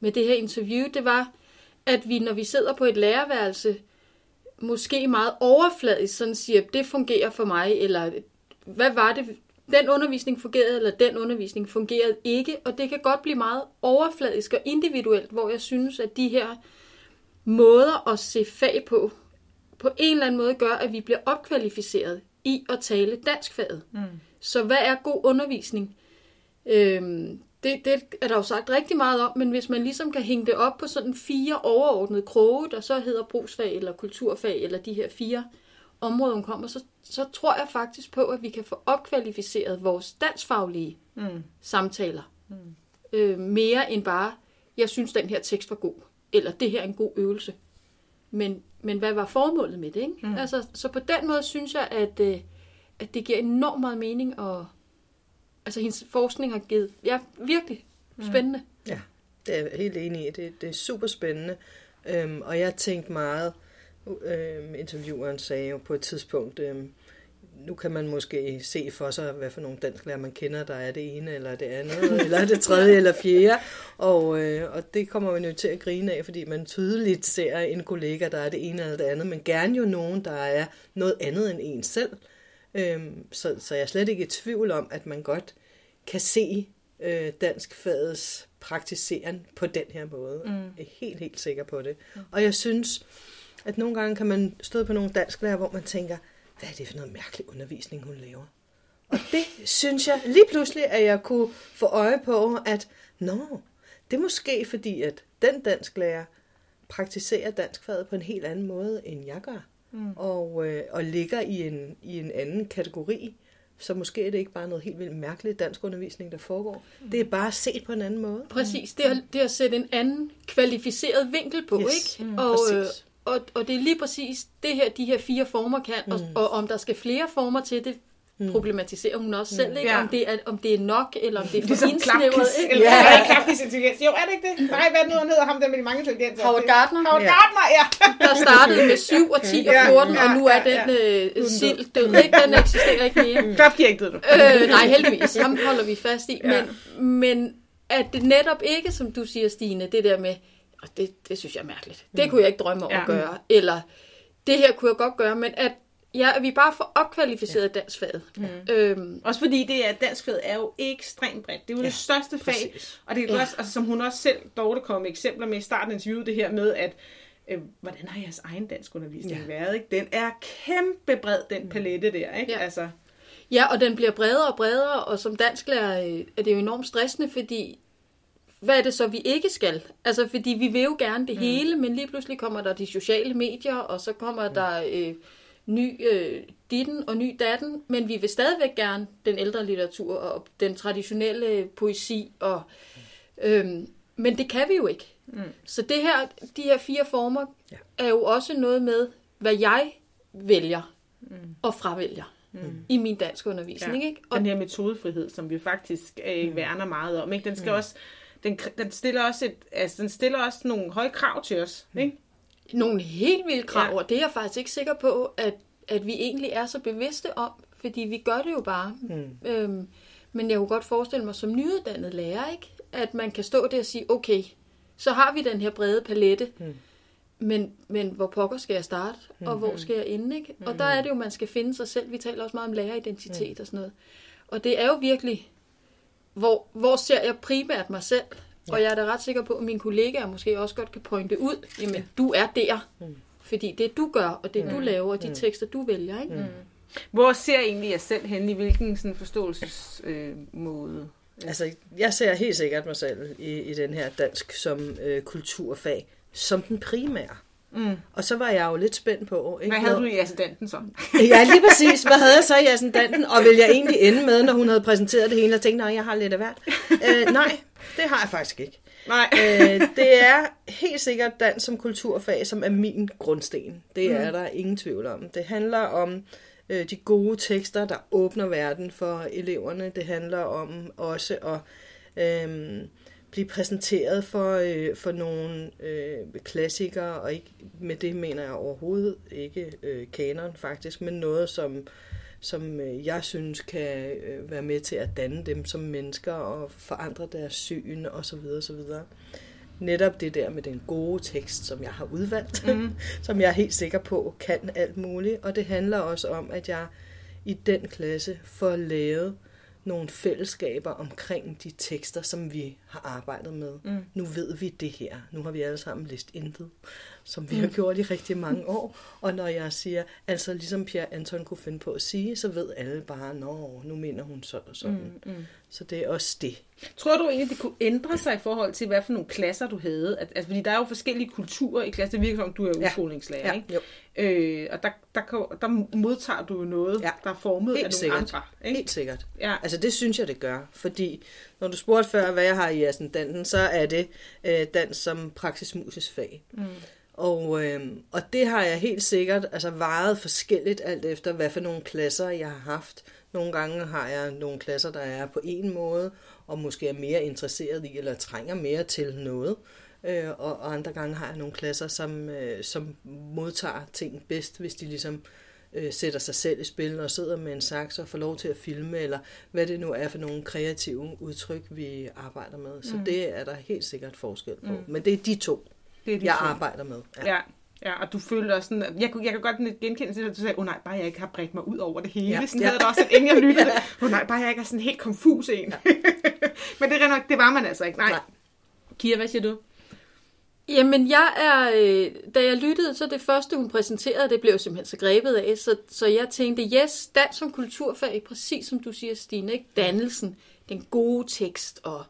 med det her interview, det var, at vi, når vi sidder på et lærerværelse, måske meget overfladisk sådan siger, det fungerer for mig, eller hvad var det, den undervisning fungerede, eller den undervisning fungerede ikke, og det kan godt blive meget overfladisk og individuelt, hvor jeg synes, at de her måder at se fag på, på en eller anden måde gør, at vi bliver opkvalificeret i at tale danskfaget. Mm. Så hvad er god undervisning? Øhm, det, det er der jo sagt rigtig meget om, men hvis man ligesom kan hænge det op på sådan fire overordnede kroge, der så hedder brugsfag eller kulturfag, eller de her fire områder, hun kommer, så, så tror jeg faktisk på, at vi kan få opkvalificeret vores dansfaglige mm. samtaler. Mm. Øh, mere end bare, jeg synes, den her tekst var god, eller det her er en god øvelse. Men, men hvad var formålet med det? Ikke? Mm. Altså, så på den måde synes jeg, at, øh, at det giver enormt meget mening, og altså hendes forskning har givet, ja, virkelig mm. spændende. Mm. Ja, det er jeg helt enig i. Det, det er super spændende. Øhm, og jeg tænkte meget, øh, intervieweren sagde jo på et tidspunkt, øh, nu kan man måske se for sig, hvad for nogle dansklærer man kender, der er det ene eller det andet, eller det tredje eller fjerde. Og, øh, og det kommer man jo til at grine af, fordi man tydeligt ser en kollega, der er det ene eller det andet, men gerne jo nogen, der er noget andet end en selv. Øh, så, så jeg er slet ikke i tvivl om, at man godt kan se øh, danskfagets praktiseren på den her måde. Mm. Jeg er helt, helt sikker på det. Og jeg synes, at nogle gange kan man stå på nogle dansklærer, hvor man tænker, hvad er det for noget mærkelig undervisning, hun laver? Og det synes jeg lige pludselig, at jeg kunne få øje på, at nå, det er måske fordi, at den dansklærer praktiserer danskfaget på en helt anden måde, end jeg gør. Mm. Og, øh, og ligger i en, i en anden kategori. Så måske er det ikke bare noget helt vildt mærkeligt dansk undervisning, der foregår. Mm. Det er bare set på en anden måde. Præcis. Det er, det er at sætte en anden kvalificeret vinkel på, yes. ikke? Mm. Og, og, og det er lige præcis det her, de her fire former kan, mm. og, og om der skal flere former til det, mm. problematiserer hun også selv, ikke? Ja. Om, det er, om det er nok, eller om det er for ligesom indsnævret. Ikke? Ja, ja. ja. Klapkis intelligens. Jo, er det ikke det? Nej, hvad er nu, han hedder ham der med de mange intelligenser? Howard Gardner. Howard Gardner, ja. Der startede med 7 og 10 og 14, ja, ja, og nu er den øh, sild død. Ikke? Den eksisterer ikke mere. Klapkis ikke død, øh, Nej, heldigvis. Ham holder vi fast i. Men, men at det netop ikke, som du siger, Stine, det der med, og det, det synes jeg er mærkeligt. Det kunne jeg ikke drømme om ja. at gøre. Eller, det her kunne jeg godt gøre, men at Ja, at vi bare får opkvalificeret ja. danskfaget. Mm. Øhm. Også fordi det er, danskfaget er jo ekstremt bredt. Det er jo ja, det største fag. Præcis. Og det er ja. også, altså, som hun også selv, Dorte, kom med eksempler med i starten af interviewet, det her med, at øh, hvordan har jeres egen danskundervisning ja. været? Ikke? Den er kæmpe bred, den palette der. Ikke? Ja. Altså. ja, og den bliver bredere og bredere, og som dansklærer øh, er det jo enormt stressende, fordi hvad er det så, vi ikke skal? Altså, fordi vi vil jo gerne det mm. hele, men lige pludselig kommer der de sociale medier, og så kommer mm. der øh, ny øh, ditten og ny datten, men vi vil stadigvæk gerne den ældre litteratur og den traditionelle poesi, og, øh, men det kan vi jo ikke. Mm. Så det her, de her fire former ja. er jo også noget med, hvad jeg vælger mm. og fravælger. mm. i min dansk undervisning. Ja. Ikke? Og den her metodefrihed, som vi faktisk øh, mm. værner meget om, ikke? den skal mm. også den, den stiller også et, altså, den stiller også nogle høje krav til os, mm. ikke? Nogle helt vilde krav, ja. og det er jeg faktisk ikke sikker på, at, at vi egentlig er så bevidste om, fordi vi gør det jo bare. Mm. Øhm, men jeg kunne godt forestille mig som nyuddannet lærer, ikke? at man kan stå der og sige, okay, så har vi den her brede palette, mm. men, men hvor pokker skal jeg starte, mm. og hvor skal jeg ende? Ikke? Mm. Og der er det jo, man skal finde sig selv. Vi taler også meget om læreridentitet mm. og sådan noget. Og det er jo virkelig, hvor, hvor ser jeg primært mig selv? Ja. Og jeg er da ret sikker på, at mine kollegaer måske også godt kan pointe ud, jamen du er der, mm. fordi det du gør, og det mm. du laver, og de mm. tekster du vælger. Ikke? Mm. Hvor ser jeg egentlig jeg selv hen i hvilken sådan forståelsesmåde? Øh, Altså, jeg ser helt sikkert mig selv i, i den her dansk som øh, kulturfag, som den primære. Mm. Og så var jeg jo lidt spændt på... Ikke? Hvad havde du i assistenten så? ja, lige præcis. Hvad havde jeg så i assistenten? Og vil jeg egentlig ende med, når hun havde præsenteret det hele, og tænkte, nej, jeg har lidt af hvert. øh, nej, det har jeg faktisk ikke. Nej. øh, det er helt sikkert dans som kulturfag, som er min grundsten. Det er mm. der ingen tvivl om. Det handler om øh, de gode tekster, der åbner verden for eleverne. Det handler om også at øh, blive præsenteret for, øh, for nogle øh, klassikere, og ikke, med det mener jeg overhovedet ikke øh, kanon faktisk, men noget, som, som øh, jeg synes kan øh, være med til at danne dem som mennesker og forandre deres syn osv. osv netop det der med den gode tekst, som jeg har udvalgt, mm. som jeg er helt sikker på kan alt muligt. Og det handler også om, at jeg i den klasse får lavet nogle fællesskaber omkring de tekster, som vi har arbejdet med. Mm. Nu ved vi det her. Nu har vi alle sammen læst intet, som vi mm. har gjort i rigtig mange år. Og når jeg siger, altså ligesom Pierre Anton kunne finde på at sige, så ved alle bare, nå, nu mener hun sådan og sådan. Mm. Mm. Så det er også det. Tror du egentlig, det kunne ændre sig i forhold til, hvad for nogle klasser du havde? At, altså, fordi der er jo forskellige kulturer i klasser. Det virker som, du er udskolingslærer, ja. ikke? Jo. Øh, og der, der, der modtager du noget, ja. der er formet Helt af nogle sikkert. andre. Ikke? Helt sikkert. Ja. Altså det synes jeg, det gør. Fordi når du spurgte før, hvad jeg har i ascendanten, så er det øh, dans som praksismusisk fag. Mm. Og, øh, og det har jeg helt sikkert altså vejet forskelligt alt efter, hvad for nogle klasser jeg har haft. Nogle gange har jeg nogle klasser, der er på en måde, og måske er mere interesseret i, eller trænger mere til noget. Øh, og, og andre gange har jeg nogle klasser, som, øh, som modtager ting bedst, hvis de ligesom øh, sætter sig selv i spil og sidder med en saks og får lov til at filme, eller hvad det nu er for nogle kreative udtryk, vi arbejder med. Så mm. det er der helt sikkert forskel på. Mm. Men det er de to, det er de jeg to. arbejder med. Ja. ja. Ja, og du følte også sådan, jeg, jeg kan godt genkende til, at du sagde, åh oh, nej, bare jeg ikke har bredt mig ud over det hele. Ja, sådan ja. havde det også, at inden jeg lyttede, åh oh, nej, bare jeg ikke er sådan helt konfus en. Ja. Men det, er nok, det var man altså ikke. Nej. nej. Kira, hvad siger du? Jamen, jeg er, øh, da jeg lyttede, så det første, hun præsenterede, det blev simpelthen så grebet af, så, så jeg tænkte, yes, dans som kulturfag, præcis som du siger, Stine, ikke? dannelsen, den gode tekst, og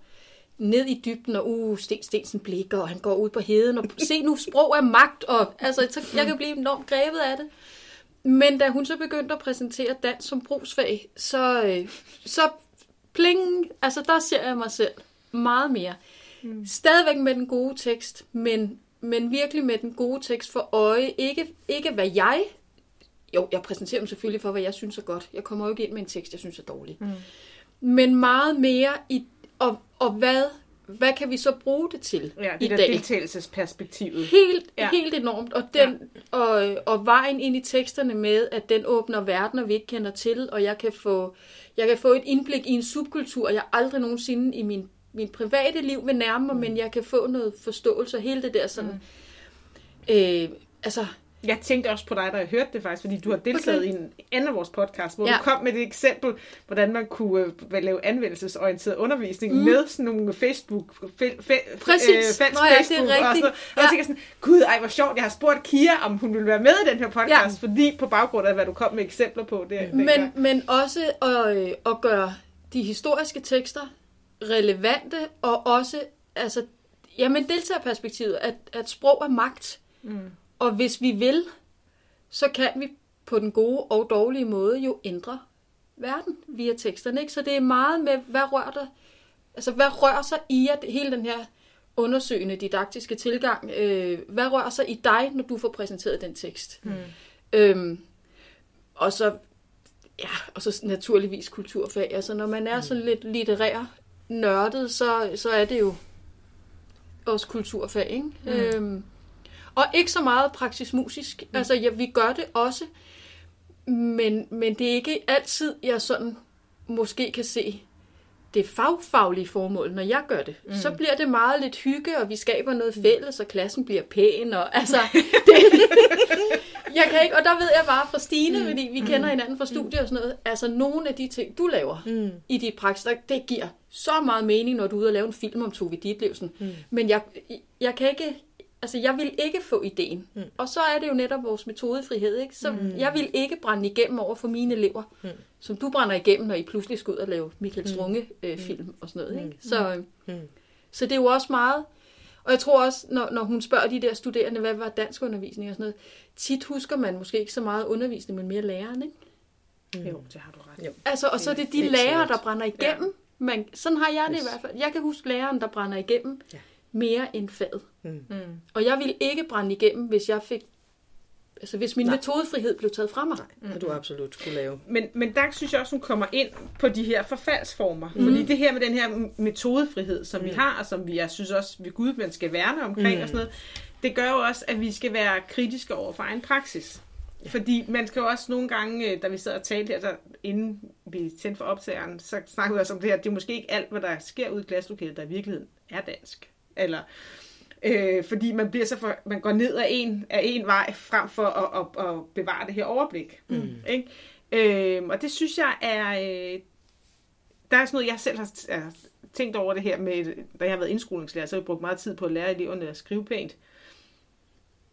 ned i dybden, og uh, Sten Stensen blikker, og han går ud på heden, og se nu, sprog er magt, og altså, så jeg kan blive enormt grebet af det. Men da hun så begyndte at præsentere dans som brugsfag, så, øh, så pling, altså der ser jeg mig selv meget mere. Mm. Stadigvæk med den gode tekst, men, men virkelig med den gode tekst for øje. Ikke, ikke hvad jeg... Jo, jeg præsenterer dem selvfølgelig for, hvad jeg synes er godt. Jeg kommer jo ikke ind med en tekst, jeg synes er dårlig. Mm. Men meget mere i... Og, og hvad, hvad kan vi så bruge det til ja, det i der dag? deltagelsesperspektivet. Helt, ja. helt enormt. Og, den, ja. og, og vejen ind i teksterne med, at den åbner verdener, vi ikke kender til, og jeg kan få, jeg kan få et indblik i en subkultur, jeg aldrig nogensinde i min min private liv vil nærme mig, mm. men jeg kan få noget forståelse af hele det der sådan... Mm. Øh, altså, jeg tænkte også på dig, da jeg hørte det faktisk, fordi du har deltaget okay. i en anden af vores podcast, hvor ja. du kom med et eksempel, hvordan man kunne uh, lave anvendelsesorienteret undervisning mm. med sådan nogle Facebook, fe, fe, Præcis. Øh, Nå, ja, Facebook det er og sådan noget. Og jeg tænker sådan, gud, ej, hvor sjovt, jeg har spurgt Kia, om hun ville være med i den her podcast, ja. fordi på baggrund af, hvad du kom med eksempler på. Det, men, men også at, øh, at gøre de historiske tekster relevante, og også, altså, jamen deltagerperspektivet, at, at sprog er magt. Mm. Og hvis vi vil, så kan vi på den gode og dårlige måde jo ændre verden via teksterne. Ikke? Så det er meget med, hvad rører der, altså hvad rører sig i at hele den her undersøgende didaktiske tilgang, øh, hvad rører sig i dig, når du får præsenteret den tekst? Mm. Øhm, og så ja, og så naturligvis kulturfag. Altså når man er sådan lidt litterær nørdet, så, så er det jo også kulturfag, ikke? Mm. Øhm, og ikke så meget praktisk musisk. Mm. Altså, ja, vi gør det også, men, men det er ikke altid, jeg sådan måske kan se det fagfaglige formål, når jeg gør det. Mm. Så bliver det meget lidt hygge, og vi skaber noget fælles, og klassen bliver pæn, og altså... Det, jeg kan ikke, og der ved jeg bare fra Stine, mm. fordi vi kender hinanden fra studier og sådan noget, altså nogle af de ting, du laver mm. i dit praksis, det giver så meget mening, når du er ude og lave en film om Tove Ditlevsen. Mm. Men jeg, jeg kan ikke, altså jeg vil ikke få ideen. Mm. Og så er det jo netop vores metodefrihed, ikke? Så mm. jeg vil ikke brænde igennem over for mine elever, mm. som du brænder igennem, når I pludselig skal ud og lave Michael Strunge øh, film mm. og sådan noget, ikke? Så, mm. så det er jo også meget, og jeg tror også, når, når hun spørger de der studerende, hvad var dansk undervisning og sådan noget, tit husker man måske ikke så meget undervisning, men mere læreren, ikke? Mm. Jo, det har du ret. Jo. Altså, og så er det de lærere, der brænder igennem. Ja. Men sådan har jeg det yes. i hvert fald. Jeg kan huske læreren, der brænder igennem ja. Mere end faget. Mm. Mm. Og jeg ville ikke brænde igennem, hvis jeg fik Altså hvis min Nej. metodefrihed blev taget fra mig. Nej, det du absolut skulle lave. Men, men der synes jeg også, hun kommer ind på de her forfaldsformer. Mm. Fordi det her med den her metodefrihed, som mm. vi har, og som vi, jeg synes også, vi Gud, man skal værne omkring mm. og sådan noget, det gør jo også, at vi skal være kritiske over for egen praksis. Ja. Fordi man skal jo også nogle gange, øh, da vi sad og talte her, der, inden vi tændte for optageren, så snakkede vi også om det her, det er måske ikke alt, hvad der sker ud i klasselokalet, der i virkeligheden er dansk. Eller, øh, fordi man bliver så for, man går ned af en, af en vej, frem for at, at, at bevare det her overblik. Mm. Ikke? Øh, og det synes jeg er, øh, der er sådan noget, jeg selv har, tænkt over det her med, da jeg har været indskolingslærer, så har jeg brugt meget tid på at lære eleverne at skrive pænt.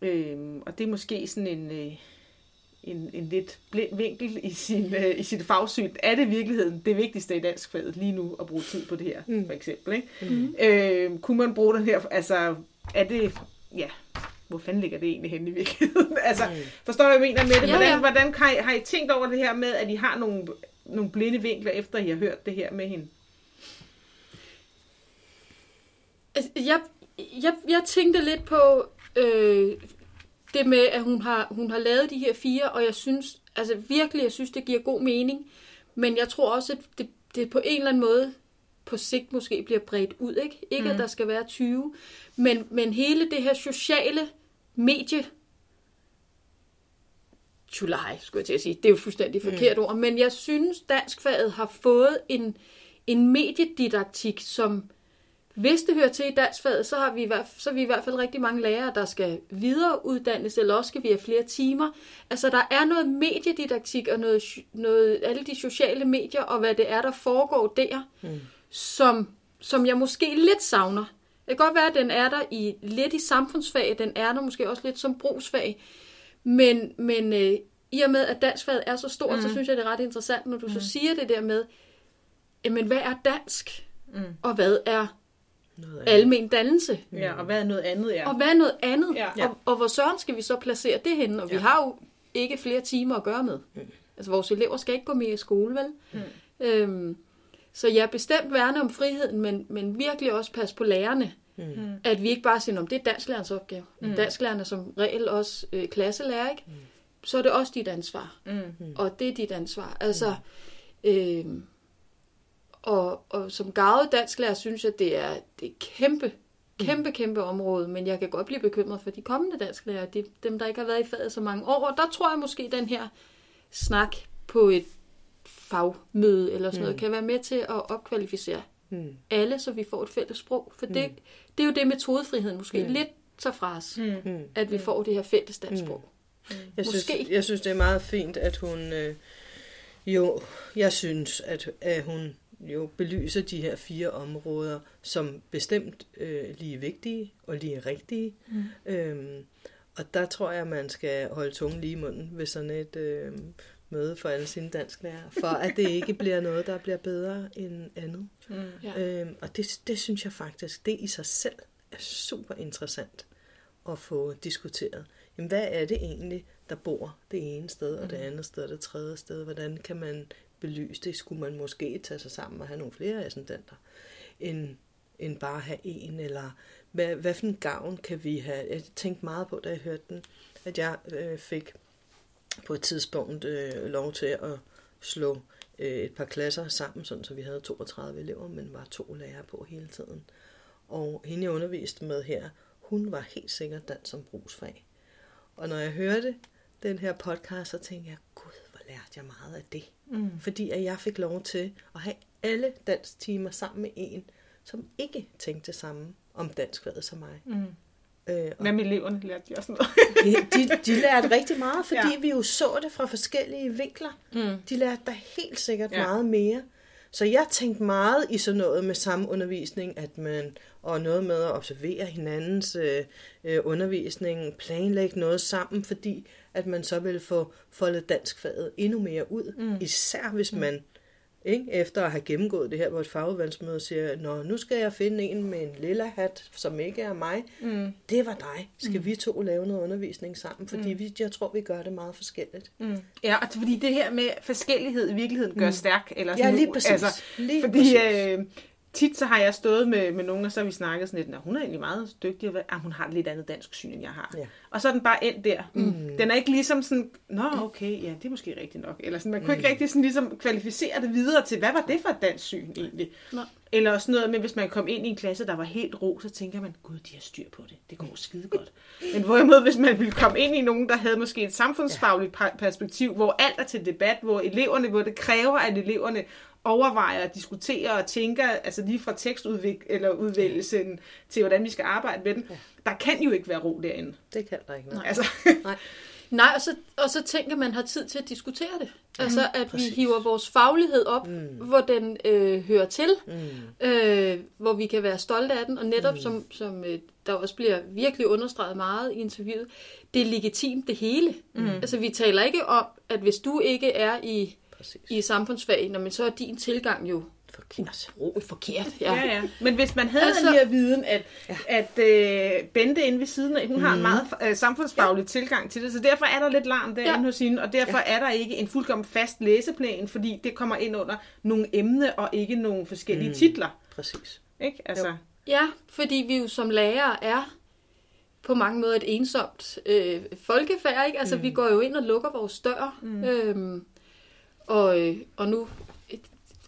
Øh, og det er måske sådan en... Øh, en, en lidt blind vinkel i, sin, uh, i sit fagsyn. Er det i virkeligheden det vigtigste i dansk faget lige nu at bruge tid på det her, mm. for eksempel? Ikke? Mm. Øh, kunne man bruge den her, altså er det, ja, hvor fanden ligger det egentlig henne i virkeligheden? altså, mm. forstår jeg, hvad jeg mener med det? Hvordan, ja, ja. hvordan har, I, har I tænkt over det her med, at I har nogle, nogle blinde vinkler, efter I har hørt det her med hende? Altså, jeg, jeg, jeg tænkte lidt på, øh, det med, at hun har, hun har lavet de her fire, og jeg synes, altså virkelig, jeg synes, det giver god mening. Men jeg tror også, at det, det på en eller anden måde på sigt måske bliver bredt ud. Ikke, ikke mm. at der skal være 20, men, men hele det her sociale medie, July, skulle jeg til at sige. Det er jo fuldstændig mm. forkert mm. ord. Men jeg synes, danskfaget har fået en, en mediedidaktik, som hvis det hører til i dansfaget, så har vi i hvert, så er vi i hvert fald rigtig mange lærere, der skal videreuddannes, eller også skal vi have flere timer. Altså, der er noget mediedidaktik og noget, noget, alle de sociale medier, og hvad det er, der foregår der, mm. som, som jeg måske lidt savner. Det kan godt være, at den er der i, lidt i samfundsfag, den er der måske også lidt som brugsfag, men, men øh, i og med, at dansfaget er så stort, mm. så synes jeg, det er ret interessant, når du mm. så siger det der med, jamen, hvad er dansk? Mm. Og hvad er almen dannelse. Ja, og hvad er noget andet? Ja. Og hvad er noget andet? Ja. Og, og hvor søren skal vi så placere det henne? Og ja. vi har jo ikke flere timer at gøre med. Mm. Altså vores elever skal ikke gå mere i skole, vel? Mm. Øhm, så jeg er bestemt værne om friheden, men, men virkelig også passe på lærerne. Mm. At vi ikke bare siger, om det er dansklærens opgave. Mm. Dansklærerne som regel også øh, klasselærer, ikke? Mm. Så er det også dit ansvar. Mm. Og det er dit ansvar. Altså, mm. øh, og, og som gavet dansklærer synes jeg, det er, det er kæmpe, kæmpe, kæmpe område, men jeg kan godt blive bekymret for de kommende dansklærer, de, dem der ikke har været i faget så mange år. Og der tror jeg måske, den her snak på et fagmøde eller sådan mm. noget, kan være med til at opkvalificere mm. alle, så vi får et fælles sprog. For det, mm. det er jo det metodefriheden måske mm. lidt tager fra os, mm. at vi får det her fælles dansk sprog. Mm. Jeg, måske. synes, jeg synes, det er meget fint, at hun... Øh, jo, jeg synes, at, at hun jo belyser de her fire områder som bestemt øh, lige vigtige og lige rigtige. Mm. Øhm, og der tror jeg, man skal holde tungen lige i munden ved sådan et øh, møde for alle sine dansklærer, for at det ikke bliver noget, der bliver bedre end andet. Mm. Øhm, og det, det synes jeg faktisk, det i sig selv er super interessant at få diskuteret. Jamen, hvad er det egentlig, der bor det ene sted, og det mm. andet sted, og det tredje sted? Hvordan kan man belyst det, skulle man måske tage sig sammen og have nogle flere ascendenter, end, end bare have en, eller hvad, hvad for en gavn kan vi have? Jeg tænkte meget på, da jeg hørte den, at jeg øh, fik på et tidspunkt øh, lov til at slå øh, et par klasser sammen, sådan så vi havde 32 elever, men var to lærere på hele tiden. Og hende, jeg underviste med her, hun var helt sikkert dans som brugsfag. Og når jeg hørte den her podcast, så tænkte jeg, gud, hvor lærte jeg meget af det. Mm. Fordi at jeg fik lov til at have alle danstimer sammen med en, som ikke tænkte samme om danskfaget som mig. Mm. Øh, Hvad med eleverne lærte de også noget? de, de, de lærte rigtig meget, fordi ja. vi jo så det fra forskellige vinkler. Mm. De lærte da helt sikkert ja. meget mere. Så jeg tænkte meget i sådan noget med samme undervisning, at man, og noget med at observere hinandens øh, øh, undervisning, planlægge noget sammen, fordi at man så vil få foldet danskfaget endnu mere ud, mm. især hvis mm. man ikke? efter at have gennemgået det her på et fagudvalgsmøde, siger, Nå, nu skal jeg finde en med en lilla hat, som ikke er mig. Mm. Det var dig. Skal mm. vi to lave noget undervisning sammen? Fordi mm. vi, jeg tror, vi gør det meget forskelligt. Mm. Ja, og fordi det her med forskellighed i virkeligheden gør mm. stærk. Eller sådan ja, lige præcis. Altså, lige fordi, præcis. Øh, tit så har jeg stået med, med nogen, og så har vi snakket sådan lidt, at hun er egentlig meget dygtig, og ah, hun har et lidt andet dansk syn, end jeg har. Ja. Og så er den bare endt der. Mm. Den er ikke ligesom sådan, nå okay, ja, det er måske rigtigt nok. Eller sådan, man kunne mm. ikke rigtig sådan ligesom kvalificere det videre til, hvad var det for et dansk syn egentlig? Nå. Eller sådan noget med, hvis man kom ind i en klasse, der var helt ro, så tænker man, gud, de har styr på det. Det går skide godt. Men hvorimod, hvis man ville komme ind i nogen, der havde måske et samfundsfagligt perspektiv, hvor alt er til debat, hvor eleverne, hvor det kræver, at eleverne overvejer at diskutere og tænker, altså lige fra tekstudvik eller udvælgelsen til, hvordan vi skal arbejde med den. Ja. Der kan jo ikke være ro derinde. Det kan der ikke være. Altså. Nej. Nej, og så, og så tænker man har tid til at diskutere det. Altså, at Præcis. vi hiver vores faglighed op, mm. hvor den øh, hører til, mm. øh, hvor vi kan være stolte af den, og netop mm. som, som øh, der også bliver virkelig understreget meget i interviewet, det er legitimt det hele. Mm. Altså, vi taler ikke om, at hvis du ikke er i Præcis. i samfundsfag, når man så er din tilgang jo forkert. Uh, forkert, ja. ja, ja. Men hvis man havde altså, den her viden, at, ja. at øh, Bente inde ved siden af, hun mm. har en mhm. meget øh, samfundsfaglig ja. tilgang til det, så derfor er der lidt larm derinde ja. hos hende, og derfor ja. er der ikke en fuldkommen fast læseplan, fordi det kommer ind under nogle emne og ikke nogle forskellige mm. titler. Præcis. Ikke? Altså. Jo. Ja, fordi vi jo som lærere er på mange måder et ensomt øh, folkefærd, ikke? Altså, mm. vi går jo ind og lukker vores dør. Mm. Øhm, og, øh, og nu,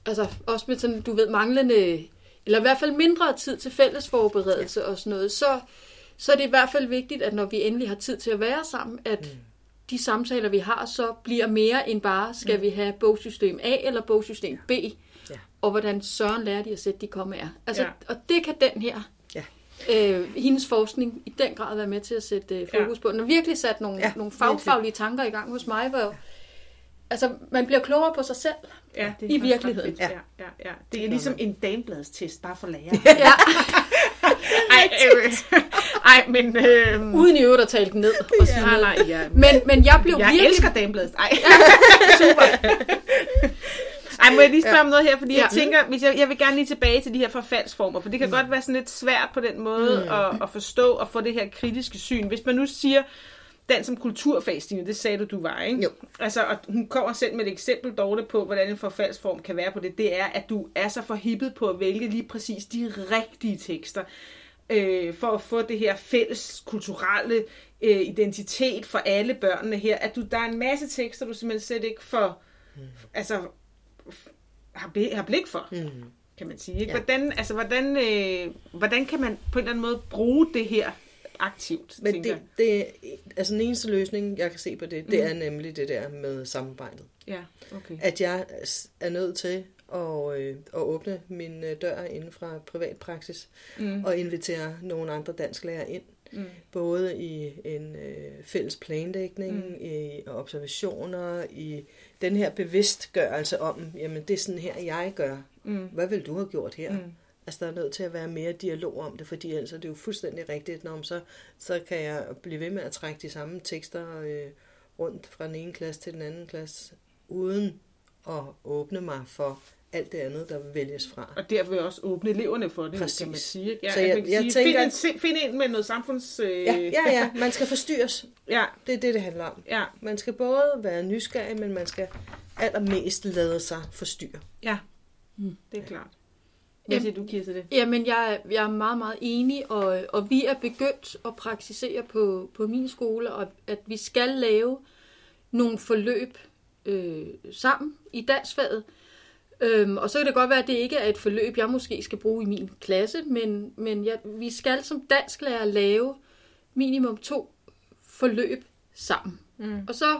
altså også med sådan, du ved, manglende, eller i hvert fald mindre tid til fælles forberedelse ja. og sådan noget, så, så er det i hvert fald vigtigt, at når vi endelig har tid til at være sammen, at mm. de samtaler, vi har, så bliver mere end bare, skal mm. vi have bogsystem A eller bogsystem B, ja. og hvordan søren lærer de at sætte de kommer er. Altså, ja. Og det kan den her ja. øh, hendes forskning i den grad være med til at sætte øh, fokus ja. på. Den har virkelig sat nogle, ja, nogle fagfaglige tanker i gang hos mig, hvor altså, man bliver klogere på sig selv ja, det er i virkeligheden. Ja. Ja, ja, ja. Det er ligesom en damebladstest, bare for lærer. ja. ej, øh, ej, men... Øh, Uden i øvrigt at tale den ned. Og sige ja, nej, ja. Men, men jeg blev jeg virkelig... Jeg elsker damebladet. Ej. Super. Ej, må jeg lige spørge ja. om noget her, fordi ja. jeg tænker, hvis jeg, jeg vil gerne lige tilbage til de her forfaldsformer, for det kan mm. godt være sådan lidt svært på den måde mm. at, at forstå og få det her kritiske syn. Hvis man nu siger, den som kulturfag, Stine, det sagde du, du var, ikke? Jo. Altså, og hun kommer selv med et eksempel, dårligt på, hvordan en forfaldsform kan være på det. Det er, at du er så forhippet på at vælge lige præcis de rigtige tekster, øh, for at få det her fælles kulturelle øh, identitet for alle børnene her. At du, der er en masse tekster, du simpelthen slet ikke får, mm. altså, har, blik, har blik for. Mm kan man sige. Ikke? Ja. Hvordan, altså, hvordan, øh, hvordan kan man på en eller anden måde bruge det her aktivt, Men det, det, altså den eneste løsning, jeg kan se på det, det mm. er nemlig det der med samarbejdet. Ja, okay. At jeg er nødt til at, øh, at åbne min øh, dør inden fra privatpraksis mm. og invitere nogle andre dansklærer ind. Mm. Både i en øh, fælles planlægning, mm. i observationer, i den her bevidstgørelse om, jamen det er sådan her, jeg gør. Mm. Hvad vil du have gjort her? Mm. Altså, der er nødt til at være mere dialog om det, fordi ellers er det jo fuldstændig rigtigt, når så, så kan jeg blive ved med at trække de samme tekster øh, rundt fra den ene klasse til den anden klasse, uden at åbne mig for alt det andet, der vælges fra. Og der vil også åbne eleverne for det, Præcis. kan man sige. Ja, så jeg, jeg, jeg tænker, find, en, find en med noget samfunds... Øh... Ja, ja, ja, man skal forstyrres. ja. Det er det, det handler om. Ja. Man skal både være nysgerrig, men man skal allermest lade sig forstyrre. Ja, mm. det er klart. Hvad siger du, Kirsten, det? Jamen, jeg, jeg er meget, meget enig, og, og vi er begyndt at praktisere på, på min skole, og at vi skal lave nogle forløb øh, sammen i dansfaget. Øhm, og så kan det godt være, at det ikke er et forløb, jeg måske skal bruge i min klasse, men, men jeg, vi skal som dansklærer lave minimum to forløb sammen. Mm. Og så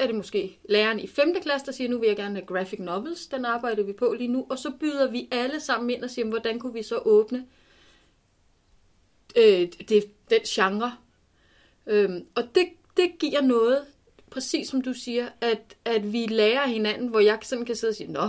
er det måske læreren i 5. klasse, der siger, nu vil jeg gerne have graphic novels, den arbejder vi på lige nu, og så byder vi alle sammen ind og siger, hvordan kunne vi så åbne øh, det, den genre. Øhm, og det, det giver noget, præcis som du siger, at, at vi lærer hinanden, hvor jeg sådan kan sidde og sige, nå,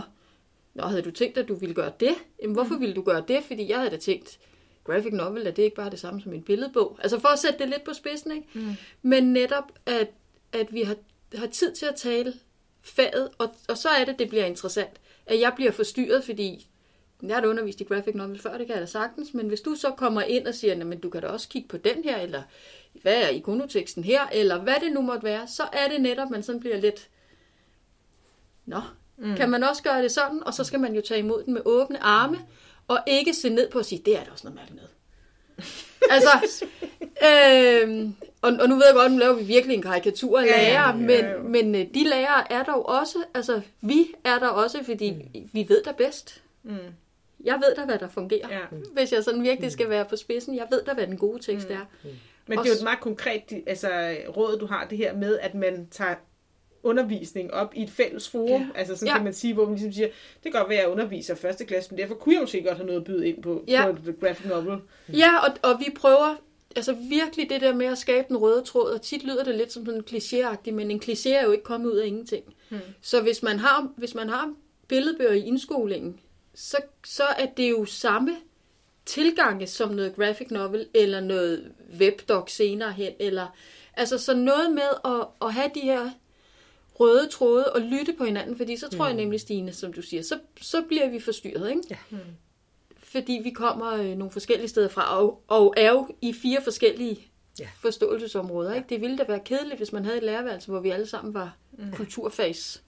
nå havde du tænkt, at du ville gøre det? Jamen, hvorfor ville du gøre det? Fordi jeg havde da tænkt, graphic novel, er det ikke bare det samme som en billedbog? Altså for at sætte det lidt på spidsen, ikke? Mm. Men netop, at, at vi har, har tid til at tale faget, og, og så er det, det bliver interessant. At jeg bliver forstyrret, fordi jeg har da undervist i graphic novel før, det kan jeg da sagtens, men hvis du så kommer ind og siger, men du kan da også kigge på den her, eller hvad er ikonoteksten her, eller hvad det nu måtte være, så er det netop, man sådan bliver lidt, nå, mm. kan man også gøre det sådan, og så skal man jo tage imod den med åbne arme, og ikke se ned på at sige, det er da også noget mærkeligt noget. altså, øh, og, og nu ved jeg godt, nu laver vi virkelig en karikatur af ja, lærer, ja, ja, ja. men, men øh, de lærere er der jo også, altså vi er der også, fordi mm. vi ved der bedst. Mm jeg ved da, hvad der fungerer. Ja. Hvis jeg sådan virkelig skal være på spidsen, jeg ved da, hvad den gode tekst mm. er. Mm. Men det er jo et meget konkret altså, råd, du har det her med, at man tager undervisning op i et fælles forum. Ja. Altså sådan ja. kan man sige, hvor man ligesom siger, det kan godt være, at jeg underviser første klasse, men derfor kunne jeg måske godt have noget at byde ind på, ja. på The Graphic Novel. Ja, og, og vi prøver altså virkelig det der med at skabe den røde tråd, og tit lyder det lidt som sådan klichéagtigt, men en kliché er jo ikke kommet ud af ingenting. Hmm. Så hvis man har, hvis man har billedbøger i indskolingen, så, så er det jo samme tilgange som noget graphic novel, eller noget webdoc senere hen, eller altså så noget med at, at have de her røde tråde og lytte på hinanden, fordi så tror mm. jeg nemlig, Stine, som du siger, så, så bliver vi forstyrret, ikke? Ja. Mm. Fordi vi kommer øh, nogle forskellige steder fra, og, og er jo i fire forskellige ja. forståelsesområder, ikke? Det ville da være kedeligt, hvis man havde et lærerværelse, hvor vi alle sammen var mm. kulturfags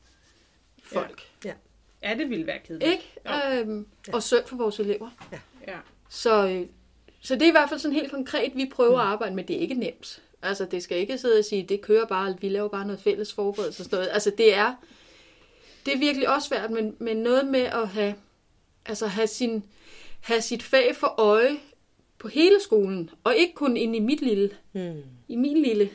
folk. Ja. ja. Ja, det ville være kedeligt. Ikke? Ja. Øhm, ja. Og synd for vores elever. Ja. ja. Så, øh, så det er i hvert fald sådan helt konkret, vi prøver at arbejde med. Det er ikke nemt. Altså, det skal ikke sidde og sige, det kører bare, vi laver bare noget fælles forberedelse og sådan noget. Altså, det er, det er virkelig også svært, men, men noget med at have, altså have, sin, have sit fag for øje på hele skolen, og ikke kun inde i mit lille, mm. i min lille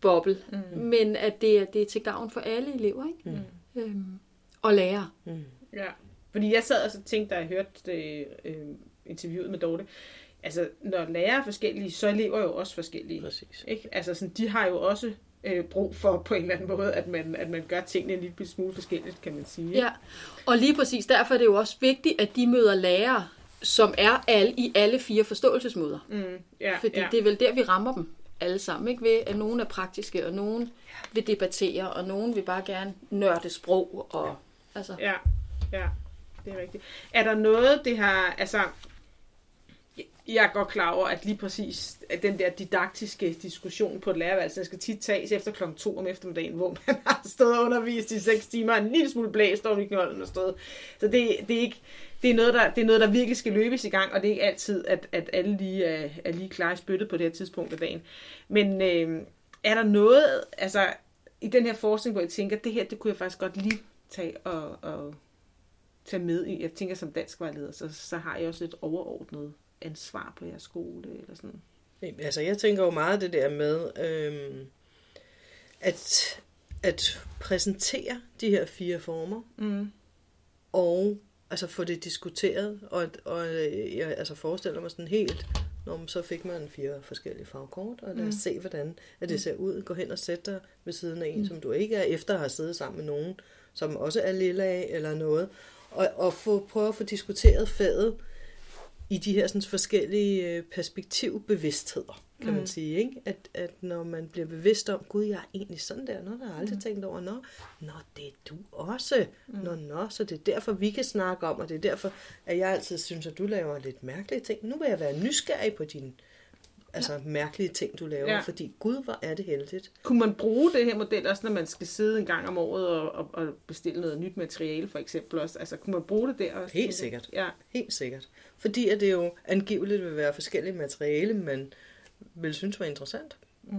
boble, mm. men at det er, det er til gavn for alle elever, ikke? Mm. Øhm, og lære. Mm. Ja, fordi jeg sad og så tænkte, da jeg hørte det, øh, interviewet med Dorte, altså når lærere er forskellige, så er elever jo også forskellige. Præcis. Ikke? Altså sådan, de har jo også øh, brug for på en eller anden måde, at man, at man gør tingene en lille smule forskelligt, kan man sige. Ja, og lige præcis derfor er det jo også vigtigt, at de møder lærere, som er alle, i alle fire forståelsesmåder. Mm, ja, Fordi ja. det er vel der, vi rammer dem alle sammen, ikke? Ved, at nogen er praktiske, og nogen vil debattere, og nogen vil bare gerne nørde sprog, og Altså. Ja, ja, det er rigtigt. Er der noget, det har, altså, jeg er godt klar over, at lige præcis at den der didaktiske diskussion på et lærerværelse, den skal tit tages efter klokken to om eftermiddagen, hvor man har stået og undervist i seks timer, en lille smule blæst over knolden og stået. Så det, det, er ikke, det, er noget, der, det er noget, der virkelig skal løbes i gang, og det er ikke altid, at, at alle lige er, er lige klar i spyttet på det her tidspunkt af dagen. Men øh, er der noget, altså i den her forskning, hvor jeg tænker, at det her, det kunne jeg faktisk godt lige tage og, og tage med i. Jeg tænker som dansk vejleder, så, så har jeg også et overordnet ansvar på jeres skole eller sådan. Altså jeg tænker jo meget det der med øhm, at, at præsentere de her fire former mm. og altså få det diskuteret og, og jeg altså forestiller mig sådan helt når så fik man fire forskellige fagkort, og lad os mm. se, hvordan at det mm. ser ud. Gå hen og sæt dig ved siden af en, mm. som du ikke er, efter at have siddet sammen med nogen, som også er lille af eller noget, og, og få, prøve at få diskuteret faget i de her sådan, forskellige øh, perspektivbevidstheder, kan mm. man sige. Ikke? At, at når man bliver bevidst om, gud, jeg er egentlig sådan der, når der har aldrig mm. tænkt over, nå, nå, det er du også. Mm. Nå, nå, så det er derfor, vi kan snakke om, og det er derfor, at jeg altid synes, at du laver lidt mærkelige ting. Nu vil jeg være nysgerrig på din altså ja. mærkelige ting, du laver, ja. fordi gud, hvor er det heldigt. Kunne man bruge det her model også, når man skal sidde en gang om året og, og, og bestille noget nyt materiale, for eksempel også? Altså, kunne man bruge det der også? Helt sikkert. Ja. Helt sikkert. Fordi at det jo angiveligt vil være forskellige materiale, man vil synes var interessant. Mm.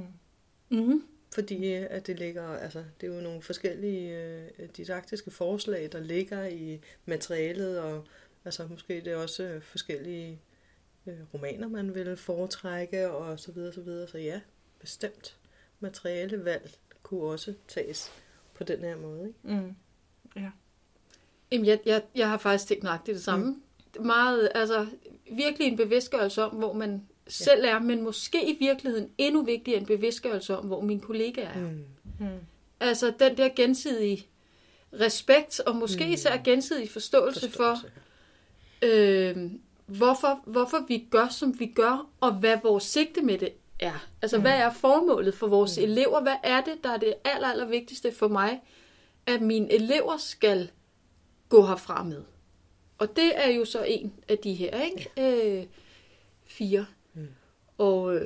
Mm-hmm. fordi øh, at det ligger, altså det er jo nogle forskellige øh, didaktiske forslag, der ligger i materialet, og altså måske det er også øh, forskellige romaner, man vil foretrække, og så videre, så videre. Så ja, bestemt materialevalg kunne også tages på den her måde. Ikke? Mm. Ja. Jamen, jeg, jeg, jeg har faktisk tænkt nøjagtigt det samme. Mm. Meget, altså, virkelig en bevidstgørelse om, hvor man selv er, men måske i virkeligheden endnu vigtigere en bevidstgørelse om, hvor mine kollegaer er. Mm. Mm. Altså, den der gensidige respekt, og måske mm. især gensidig forståelse, forståelse. for, øh, hvorfor, hvorfor vi gør, som vi gør, og hvad vores sigte med det er. Altså, mm. hvad er formålet for vores mm. elever? Hvad er det, der er det aller, aller vigtigste for mig, at mine elever skal gå herfra med? Og det er jo så en af de her, ikke? Ja. Øh, fire. Mm. Og,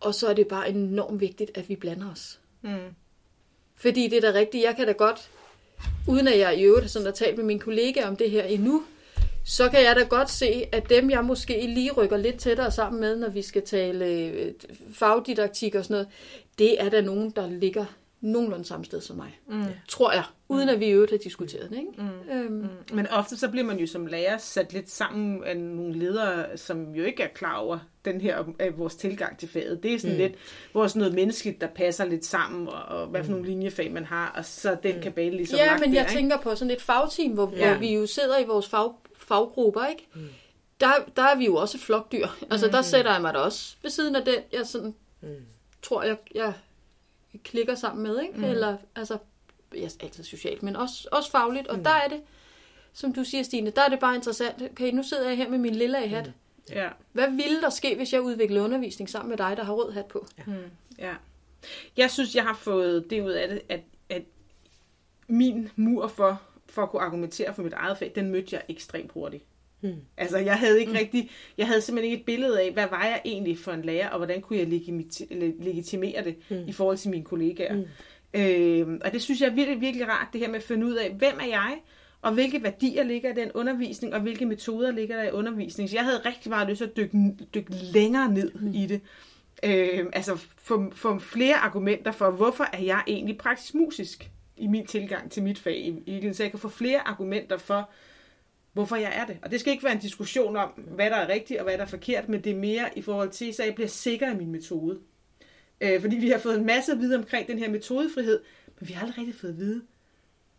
og så er det bare enormt vigtigt, at vi blander os. Mm. Fordi det er da rigtigt, jeg kan da godt, uden at jeg i øvrigt har sådan talt med mine kollegaer om det her endnu, så kan jeg da godt se, at dem, jeg måske lige rykker lidt tættere sammen med, når vi skal tale øh, fagdidaktik og sådan noget, det er der nogen, der ligger nogenlunde samme sted som mig. Mm. Tror jeg. Uden at vi i øvrigt har diskuteret det. Ikke? Mm. Øhm, Mm. Men ofte så bliver man jo som lærer sat lidt sammen af nogle ledere, som jo ikke er klar over den her af vores tilgang til faget. Det er sådan mm. lidt vores noget menneskeligt, der passer lidt sammen, og, og hvad for nogle linjefag man har, og så den kabale ligesom ja, men der, jeg ikke? tænker på sådan et fagteam, hvor, Ja. hvor vi jo sidder i vores fag, faggrupper, ikke? Mm. Der, der er vi jo også flokdyr. Altså, der sætter jeg mig da også ved siden af den, jeg sådan, Mm. tror, jeg, jeg klikker sammen med, ikke? Mm. Eller, altså, jeg er altid socialt, men også, også fagligt. Og mm. der er det, som du siger, Stine, der er det bare interessant. Okay, nu sidder jeg her med min lille hat. Mm. Ja. Hvad ville der ske, hvis jeg udviklede undervisning sammen med dig, der har rød hat på? Mm, ja. Jeg synes, jeg har fået det ud af det, at, at min mur for, for at kunne argumentere for mit eget fag, den mødte jeg ekstremt hurtigt. Mm. Altså, jeg havde ikke mm. rigtig, jeg havde simpelthen ikke et billede af, hvad var jeg egentlig for en lærer, og hvordan kunne jeg legitimere det mm. i forhold til mine kollegaer. Mm. Øh, og det synes jeg er virkelig, virkelig rart, det her med at finde ud af, hvem er jeg, og hvilke værdier ligger i den undervisning, og hvilke metoder ligger der i undervisning. Så jeg havde rigtig meget lyst til at dykke, dykke længere ned mm. i det. Øh, altså få, få flere argumenter for, hvorfor er jeg egentlig praktisk musisk i min tilgang til mit fag. I, så jeg kan få flere argumenter for, hvorfor jeg er det. Og det skal ikke være en diskussion om, hvad der er rigtigt og hvad der er forkert, men det er mere i forhold til, så jeg bliver sikker i min metode. Øh, fordi vi har fået en masse at vide omkring den her metodefrihed, men vi har aldrig rigtig fået at vide,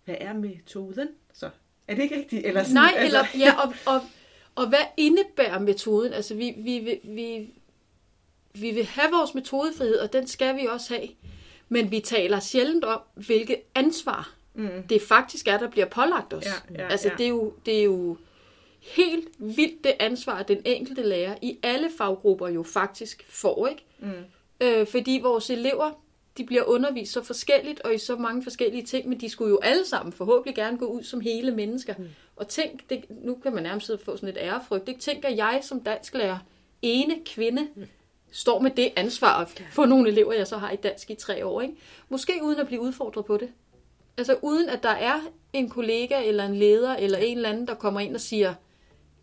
hvad er metoden så? Er det ikke rigtigt? Eller sådan, Nej, altså, eller, ja, og, og, og hvad indebærer metoden? Altså, vi, vi, vi, vi, vi vil have vores metodefrihed, og den skal vi også have. Men vi taler sjældent om, hvilket ansvar Mm. det faktisk er, der bliver pålagt os. Ja, ja, altså, ja. Det, er jo, det er jo helt vildt det ansvar, den enkelte lærer i alle faggrupper jo faktisk får. ikke? Mm. Øh, fordi vores elever, de bliver undervist så forskelligt og i så mange forskellige ting, men de skulle jo alle sammen forhåbentlig gerne gå ud som hele mennesker. Mm. Og tænk, det, nu kan man nærmest få sådan et ærefrygt, ikke? tænker jeg som dansklærer, ene kvinde, mm. Står med det ansvar at få nogle elever, jeg så har i dansk i tre år. Ikke? Måske uden at blive udfordret på det. Altså uden at der er en kollega eller en leder eller en eller anden, der kommer ind og siger,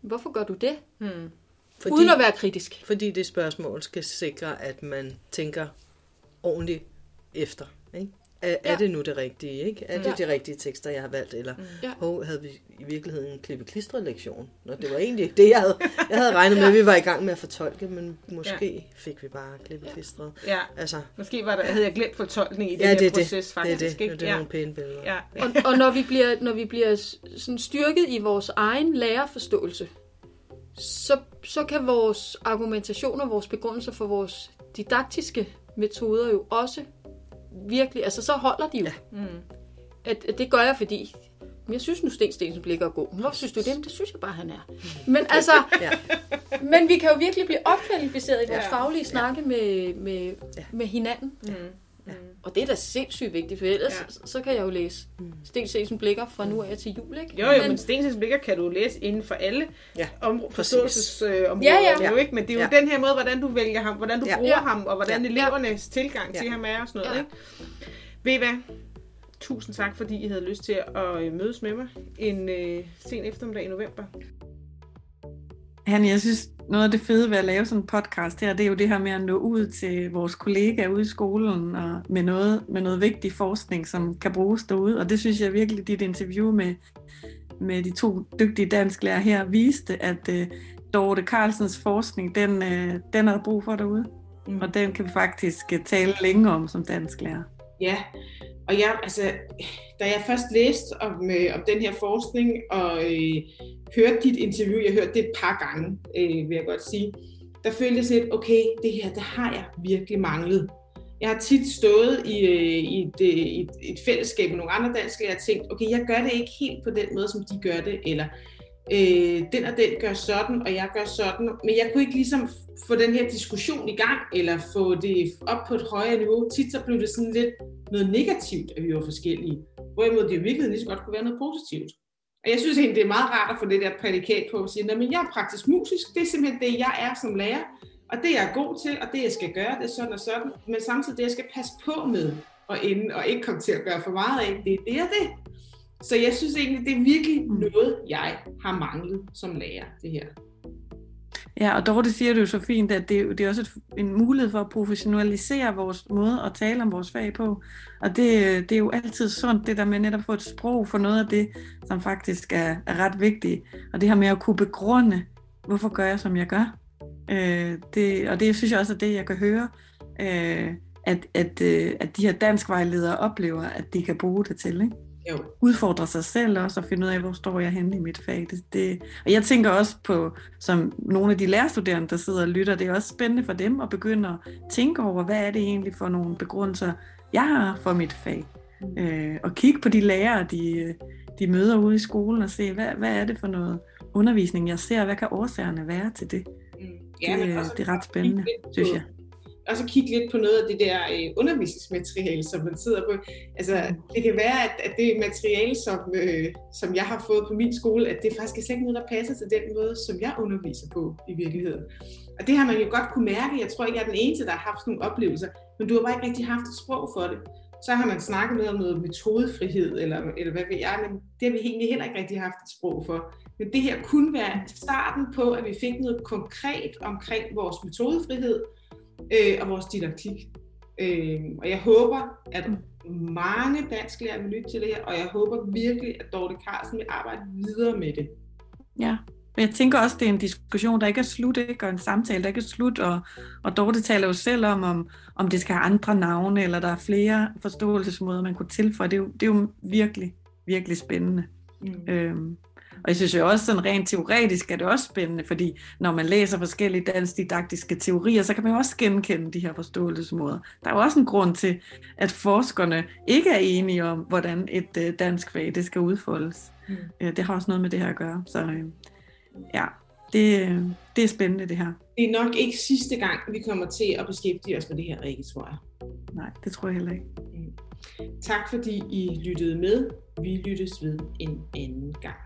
hvorfor gør du det? Mm. Fordi, Uden at være kritisk. fordi det spørgsmål skal sikre, at man tænker ordentligt efter. Ikke? Er, ja. Ja. er det nu det rigtige? Ikke? Er det Ja. de rigtige tekster, jeg har valgt? Eller Ja. hov, havde vi i virkeligheden en klippe lektion Nå, det var egentlig det, jeg havde, jeg havde regnet med, at vi var i gang med at fortolke, men måske ja. fik vi bare klippe klistret. Ja, Altså, måske var der, havde jeg glemt fortolkning i den ja, her det er det. proces, faktisk. det er det. Ikke? Det er ja. nogle pæne billeder. Ja. Og, og når vi bliver, når vi bliver sådan styrket i vores egen lærerforståelse, så, så kan vores argumentationer, vores begrundelser for vores didaktiske metoder jo også virkelig, altså så holder de jo. Ja. Mm. At, at det gør jeg, fordi men jeg synes nu, Sten Stensen blikker er god. Men Hvorfor synes du det? Men det synes jeg bare, han er. Men altså, Ja. men vi kan jo virkelig blive opkvalificeret i vores Ja. faglige snakke med, med, Ja. med hinanden. Mm. Mm. Og det er da sindssygt vigtigt, for ellers Ja. så, så kan jeg jo læse Sten Stensen blikker fra nu af til jul, ikke? Jo, jo, men, men Stensens blikker kan du læse inden for alle Ja, om, præcis. forståelsesområder. Ja, ja. Jo, ikke? Men det er jo Ja. den her måde, hvordan du vælger ham, hvordan du Ja. bruger Ja. ham, og hvordan Ja. elevernes tilgang til Ja. ham er og sådan noget. Ja. Ikke? Ved I hvad? Tusind tak, fordi I havde lyst til at øh, mødes med mig en øh, sen eftermiddag i november. Hanne, jeg synes, noget af det fede ved at lave sådan en podcast her, det er jo det her med at nå ud til vores kollegaer ude i skolen og med noget, med noget vigtig forskning, som kan bruges derude. Og det synes jeg virkelig, dit interview med, med de to dygtige dansklærer her viste, at uh, Dorte Carlsens forskning, den, uh, den er der brug for derude. Mm. Og den kan vi faktisk uh, tale længe om som dansklærer. Ja, og jeg, altså, da jeg først læste om, øh, om den her forskning og øh, hørte dit interview, jeg hørte det et par gange, øh, vil jeg godt sige, der følte jeg lidt, okay, det her, det har jeg virkelig manglet. Jeg har tit stået i, øh, i et, øh, et, et fællesskab med nogle andre danskere, og jeg har tænkt, okay, jeg gør det ikke helt på den måde, som de gør det, eller øh, den og den gør sådan, og jeg gør sådan. Men jeg kunne ikke ligesom få den her diskussion i gang, eller få det op på et højere niveau. Tit så blev det sådan lidt noget negativt, at vi var forskellige. Hvorimod det i virkeligheden lige så godt kunne være noget positivt. Og jeg synes egentlig, det er meget rart at få det der prædikat på at sige, at jeg er praktisk musisk, det er simpelthen det, jeg er som lærer, og det jeg er god til, og det jeg skal gøre, det er sådan og sådan, men samtidig det, jeg skal passe på med og ende, og ikke komme til at gøre for meget af, det er det og det. Så jeg synes egentlig, det er virkelig mm. noget, jeg har manglet som lærer, det her. Ja, og Dorte siger det jo så fint, at det, det er også et, en mulighed for at professionalisere vores måde at tale om vores fag på. Og det, det er jo altid sundt, det der med netop at få et sprog for noget af det, som faktisk er, er ret vigtigt. Og det her med at kunne begrunde, hvorfor gør jeg, som jeg gør. Øh, det, og det synes jeg også er det, jeg kan høre, øh, at, at, øh, at de her danskvejledere oplever, at de kan bruge det til. Ikke? Jo. udfordre sig selv også, og finde ud af, hvor står jeg henne i mit fag. Det, det, og jeg tænker også på, som nogle af de lærerstuderende, der sidder og lytter, det er også spændende for dem at begynde at tænke over, hvad er det egentlig for nogle begrundelser, jeg har for mit fag. Mm. Øh, og kigge på de lærere, de, de møder ude i skolen, og se, hvad, hvad er det for noget undervisning, jeg ser, hvad kan årsagerne være til det? Mm. Ja, det, det er ret spændende, synes jeg også kigge lidt på noget af det der øh, undervisningsmateriale, som man sidder på. Altså, det kan være, at, at det materiale, som, øh, som jeg har fået på min skole, at det faktisk er slet ikke noget, der passer til den måde, som jeg underviser på i virkeligheden. Og det har man jo godt kunne mærke. Jeg tror ikke, jeg er den eneste, der har haft nogle oplevelser, men du har bare ikke rigtig haft et sprog for det. Så har man snakket noget om noget metodefrihed, eller, eller hvad ved jeg, men det har vi egentlig heller ikke rigtig haft et sprog for. Men det her kunne være starten på, at vi fik noget konkret omkring vores metodefrihed, øh, og vores didaktik. Øh, og jeg håber, at mange dansklærer vil lytte til det her, og jeg håber virkelig, at Dorte Carlsen vil arbejde videre med det. Ja, men jeg tænker også, det er en diskussion, der ikke er slut, ikke? og en samtale, der ikke er slut, og, og Dorte taler jo selv om, om, om det skal have andre navne, eller der er flere forståelsesmåder, man kunne tilføje. Det er jo, det er jo virkelig, virkelig spændende. Mm. Øhm, og jeg synes jo også, sådan rent teoretisk er det også spændende, fordi når man læser forskellige dansk-didaktiske teorier, så kan man jo også genkende de her forståelsesmåder. Der er jo også en grund til, at forskerne ikke er enige om, hvordan et øh, dansk fag det skal udfoldes. Mm. Det har også noget med det her at gøre. Så øh, ja, det, det er spændende det her. Det er nok ikke sidste gang, vi kommer til at beskæftige os med det her, Rikke, tror jeg. Nej, det tror jeg heller ikke. Mm. Tak fordi I lyttede med. Vi lyttes ved en anden gang.